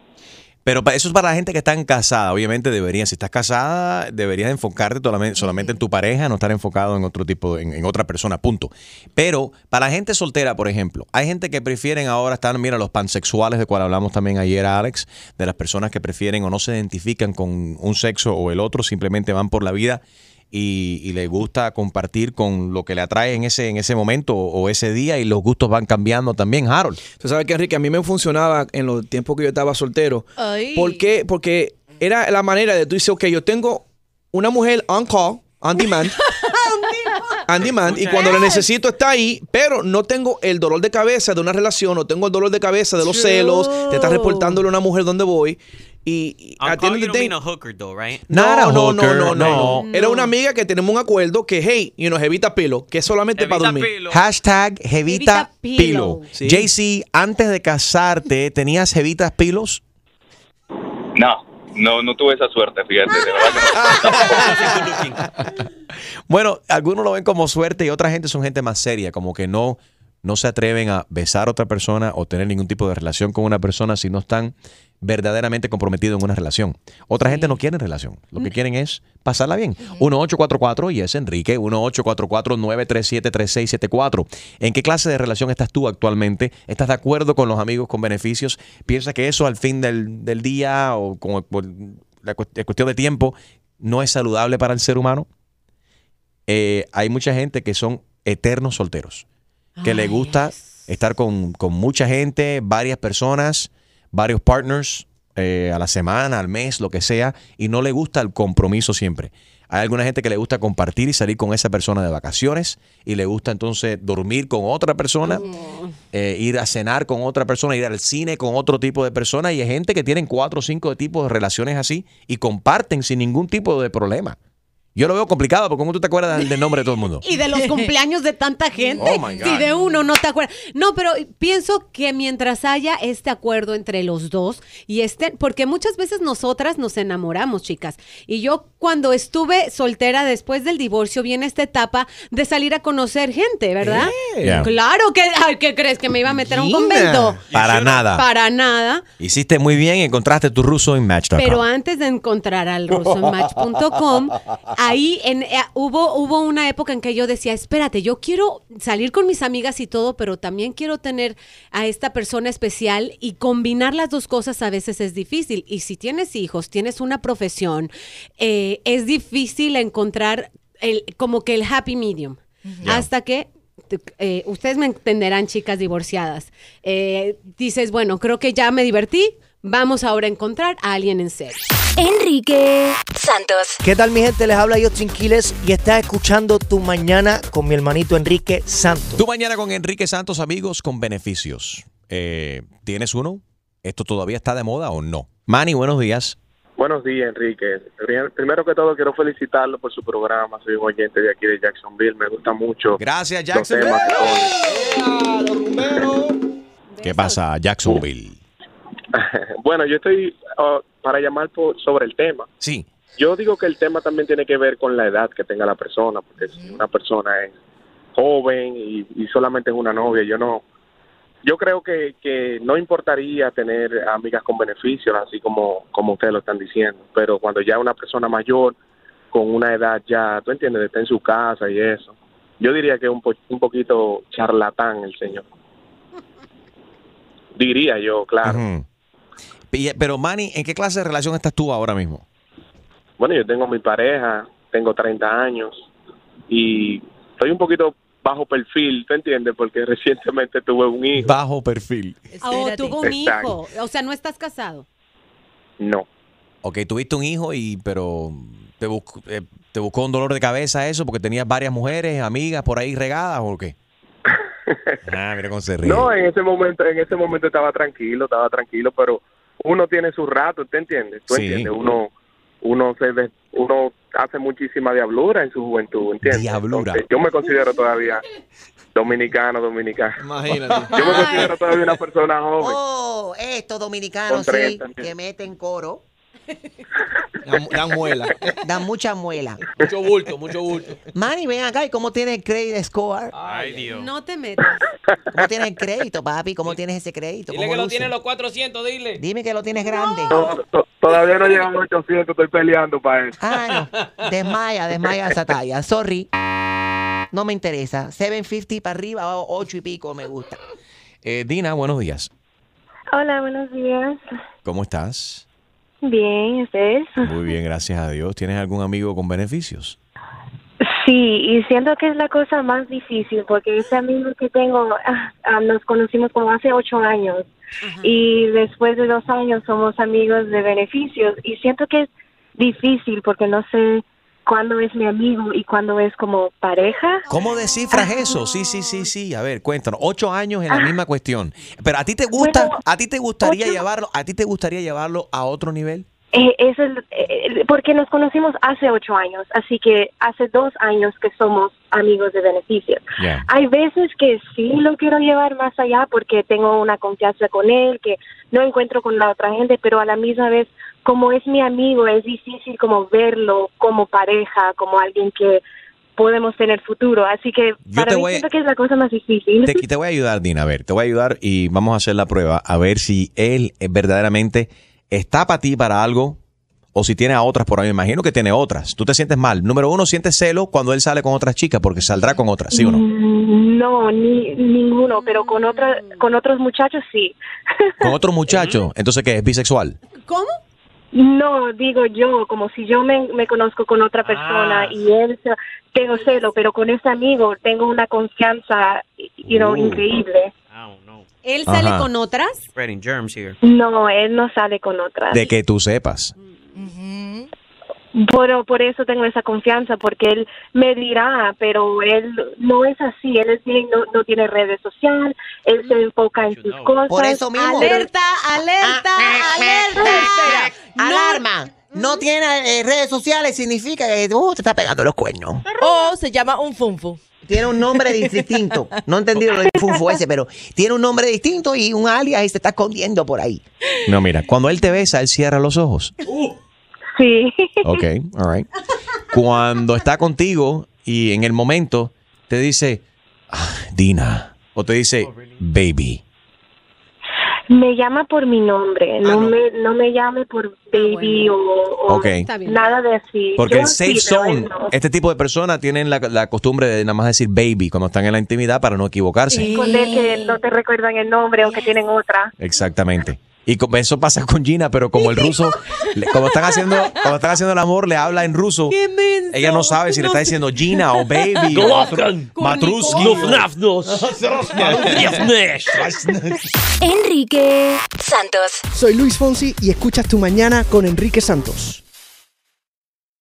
Pero eso es para la gente que está casada. Obviamente deberían, si estás casada, deberías enfocarte solamente, solamente en tu pareja, no estar enfocado en otro tipo, en, en otra persona, punto. Pero para la gente soltera, por ejemplo, hay gente que prefieren ahora estar, mira, los pansexuales, de cual hablamos también ayer, Alex, de las personas que prefieren o no se identifican con un sexo o el otro, simplemente van por la vida y, y les gusta compartir con lo que le atrae en ese, en ese momento o, o ese día y los gustos van cambiando también, Harold. Tú sabes que Enrique, a mí me funcionaba en los tiempos que yo estaba soltero. Ay. ¿Por qué? Porque era la manera de tú dices, ok, yo tengo una mujer on call, on demand. on demand, y cuando la necesito está ahí, pero no tengo el dolor de cabeza de una relación, no tengo el dolor de cabeza de los True. celos, de estar reportándole a una mujer donde voy. Y, y On at the call, end you of the don't day- mean a hooker, though, right? no, no, no, hooker, no, no, no. no. Era una amiga que tenemos un acuerdo que, hey, y nos evita pilo, que es solamente para dormir. Hashtag Jevita Jevita Pilo. Pilo. Sí. JC, antes de casarte, ¿tenías Jevitas Pilos? No, no, no tuve esa suerte, fíjate, de verdad que no. Bueno, algunos lo ven como suerte y otra gente son gente más seria, como que no, no se atreven a besar a otra persona o tener ningún tipo de relación con una persona si no están verdaderamente comprometidos en una relación. Otra gente no quiere relación, lo que quieren es pasarla bien. 1844 y es Enrique, 1844-937-3674. ¿En qué clase de relación estás tú actualmente? ¿Estás de acuerdo con los amigos con beneficios? ¿Piensas que eso al fin del, del día o cu- la cuestión de tiempo no es saludable para el ser humano? eh, hay mucha gente que son eternos solteros, que le gusta estar con, con mucha gente, varias personas, varios partners eh, a la semana, al mes, lo que sea, y no le gusta el compromiso siempre. Hay alguna gente que le gusta compartir y salir con esa persona de vacaciones y le gusta entonces dormir con otra persona, eh, ir a cenar con otra persona, ir al cine con otro tipo de persona y hay gente que tienen cuatro o cinco tipos de relaciones así y comparten sin ningún tipo de problema. Yo lo veo complicado porque ¿cómo tú te acuerdas del, nombre de todo el mundo? Y de los cumpleaños de tanta gente. Oh, my God. Si de uno no te acuerdas. No, pero pienso que mientras haya este acuerdo entre los dos y este, porque muchas veces nosotras nos enamoramos, chicas. Y yo cuando estuve soltera después del divorcio viene esta etapa de salir a conocer gente, ¿verdad? Yeah. Claro que, ay, ¿qué crees? ¿Que me iba a meter a un convento? Para nada. Para nada. Hiciste muy bien encontraste tu ruso en Match.com. Pero antes de encontrar al ruso en match.com, ahí en, eh, hubo, hubo una época en que yo decía, espérate, yo quiero salir con mis amigas y todo, pero también quiero tener a esta persona especial y combinar las dos cosas a veces es difícil. Y si tienes hijos, tienes una profesión, eh, es difícil encontrar el, como que el happy medium. Hasta que eh, ustedes me entenderán, chicas divorciadas. Eh, dices, bueno, creo que ya me divertí. Vamos ahora a encontrar a alguien en serio. Enrique Santos. ¿Qué tal mi gente? Les habla Justin Quiles y estás escuchando Tu Mañana con mi hermanito Enrique Santos. Tu mañana con Enrique Santos, amigos, con beneficios. Eh, ¿Tienes uno? ¿Esto todavía está de moda o no? Manny, buenos días. Buenos días, Enrique. Pri- Primero que todo, quiero felicitarlo por su programa. Soy un oyente de aquí de Jacksonville. Me gusta mucho. Gracias, los temas que ¿Qué pasa, Jacksonville? bueno, yo estoy ah, para llamar por, sobre el tema. Sí. Yo digo que el tema también tiene que ver con la edad que tenga la persona, porque si una persona es joven y, y solamente es una novia, yo no, yo creo que, que no importaría tener amigas con beneficios, así como, como ustedes lo están diciendo, pero cuando ya una persona mayor, con una edad ya, tú entiendes, está en su casa y eso, yo diría que es un, po- un poquito charlatán el señor. Diría yo, claro. Y- Pero Manny, ¿en qué clase de relación estás tú ahora mismo? Bueno, yo tengo mi pareja, tengo 30 años y estoy un poquito bajo perfil, ¿tú entiendes? Porque recientemente tuve un hijo. Bajo perfil. Oh, tuvo un hijo. O sea, no estás casado. No. Ok, tuviste un hijo y pero te, buscó, eh, te buscó un dolor de cabeza eso porque tenías varias mujeres, amigas por ahí regadas o qué? Ah, mira cómo se ríe. No, en ese momento, en ese momento estaba tranquilo, estaba tranquilo, pero uno tiene su rato, ¿te entiendes? ¿Tú Sí. entiendes? Uno, uno se uno hace muchísima diablura en su juventud, ¿entiendes? Diablura. Entonces, yo me considero todavía dominicano, dominicano. Imagínate. Yo me considero todavía una persona joven. Oh, estos dominicanos, sí, 30. que meten coro. Dan, dan muela. Dan mucha muela. Mucho bulto, mucho bulto. Manny, ven acá. ¿Y cómo tiene el credit score? Ay, Dios. No te metas. ¿Cómo tienes el crédito, papi? ¿Cómo tienes ese crédito? Dile ¿Cómo que lo luce? tiene los 400, dile. Dime que lo tienes grande. To- to- Todavía no llegamos a 800, estoy peleando para eso. Ah, no. Desmaya, desmaya esa talla. Sorry. No me interesa. 750 para arriba o 8 y pico me gusta. Eh, Dina, buenos días. Hola, buenos días. ¿Cómo estás? Bien, ¿ustedes? Muy bien, gracias a Dios. ¿Tienes algún amigo con beneficios? Sí, y siento que es la cosa más difícil porque ese amigo que tengo, ah, ah, nos conocimos como hace ocho años y después de dos años somos amigos de beneficios y siento que es difícil porque no sé cuándo es mi amigo y cuándo es como pareja. ¿Cómo descifras eso? Sí, sí, sí, sí. A ver, cuéntanos. Ocho años en la misma cuestión. Pero a ti te gusta, a ti te gustaría ocho- llevarlo, a ti te gustaría llevarlo a otro nivel. Eh, es eh, porque nos conocimos hace ocho años, así que hace dos años que somos amigos de beneficios. Hay veces que sí lo quiero llevar más allá porque tengo una confianza con él, que no encuentro con la otra gente, pero a la misma vez, como es mi amigo, es difícil como verlo como pareja, como alguien que podemos tener futuro. Así que para te mí voy- siento que es la cosa más difícil. Te, te voy a ayudar, Dina. A ver, te voy a ayudar y vamos a hacer la prueba a ver si él eh, verdaderamente está para ti para algo o si tiene a otras por ahí. Me imagino que tiene otras. Tú te sientes mal. Número uno, sientes celo cuando él sale con otras chicas porque saldrá con otras, ¿sí o no? Mm, No, ni ninguno, pero con otra, con otros muchachos sí. Con otro muchacho. Entonces, ¿qué? ¿Es bisexual? ¿Cómo? No, digo yo, como si yo me, me conozco con otra persona Ah. y él se- tengo celo, pero con ese amigo tengo una confianza, you know, Uh. increíble. ¿Él sale Ajá. con otras? Spreading germs here. No, él no sale con otras. De que tú sepas. Pero por eso tengo esa confianza, porque él me dirá, pero él no es así, él es bien, no, no tiene redes sociales, él se enfoca en sus cosas. Por eso mismo. Alerta, alerta, alerta. Alarma. No tiene eh, redes sociales significa que uh, te está pegando los cuernos. O se llama un funfu. Tiene un nombre distinto. No he entendido lo del funfu ese, pero tiene un nombre distinto y un alias y se está escondiendo por ahí. No, mira, cuando él te besa, él cierra los ojos. Sí. Ok, all right. Cuando está contigo y en el momento te dice, "Ah, Dina, o te dice, baby. Me llama por mi nombre, no, me no me llame por baby o, o Ok. Está nada de así. Porque Yo el sí, safe él zone, no. este tipo de personas tienen la, la costumbre de nada más decir baby cuando están en la intimidad para no equivocarse. Esconder que no te recuerdan el nombre o que tienen otra. Exactamente. Y eso pasa con Gina, pero como el ruso, como están haciendo, como están haciendo el amor, le habla en ruso. Ella no sabe si le está diciendo Gina o baby o Matruski. Enrique Santos. Soy Luis Fonsi y escuchas Tu Mañana con Enrique Santos.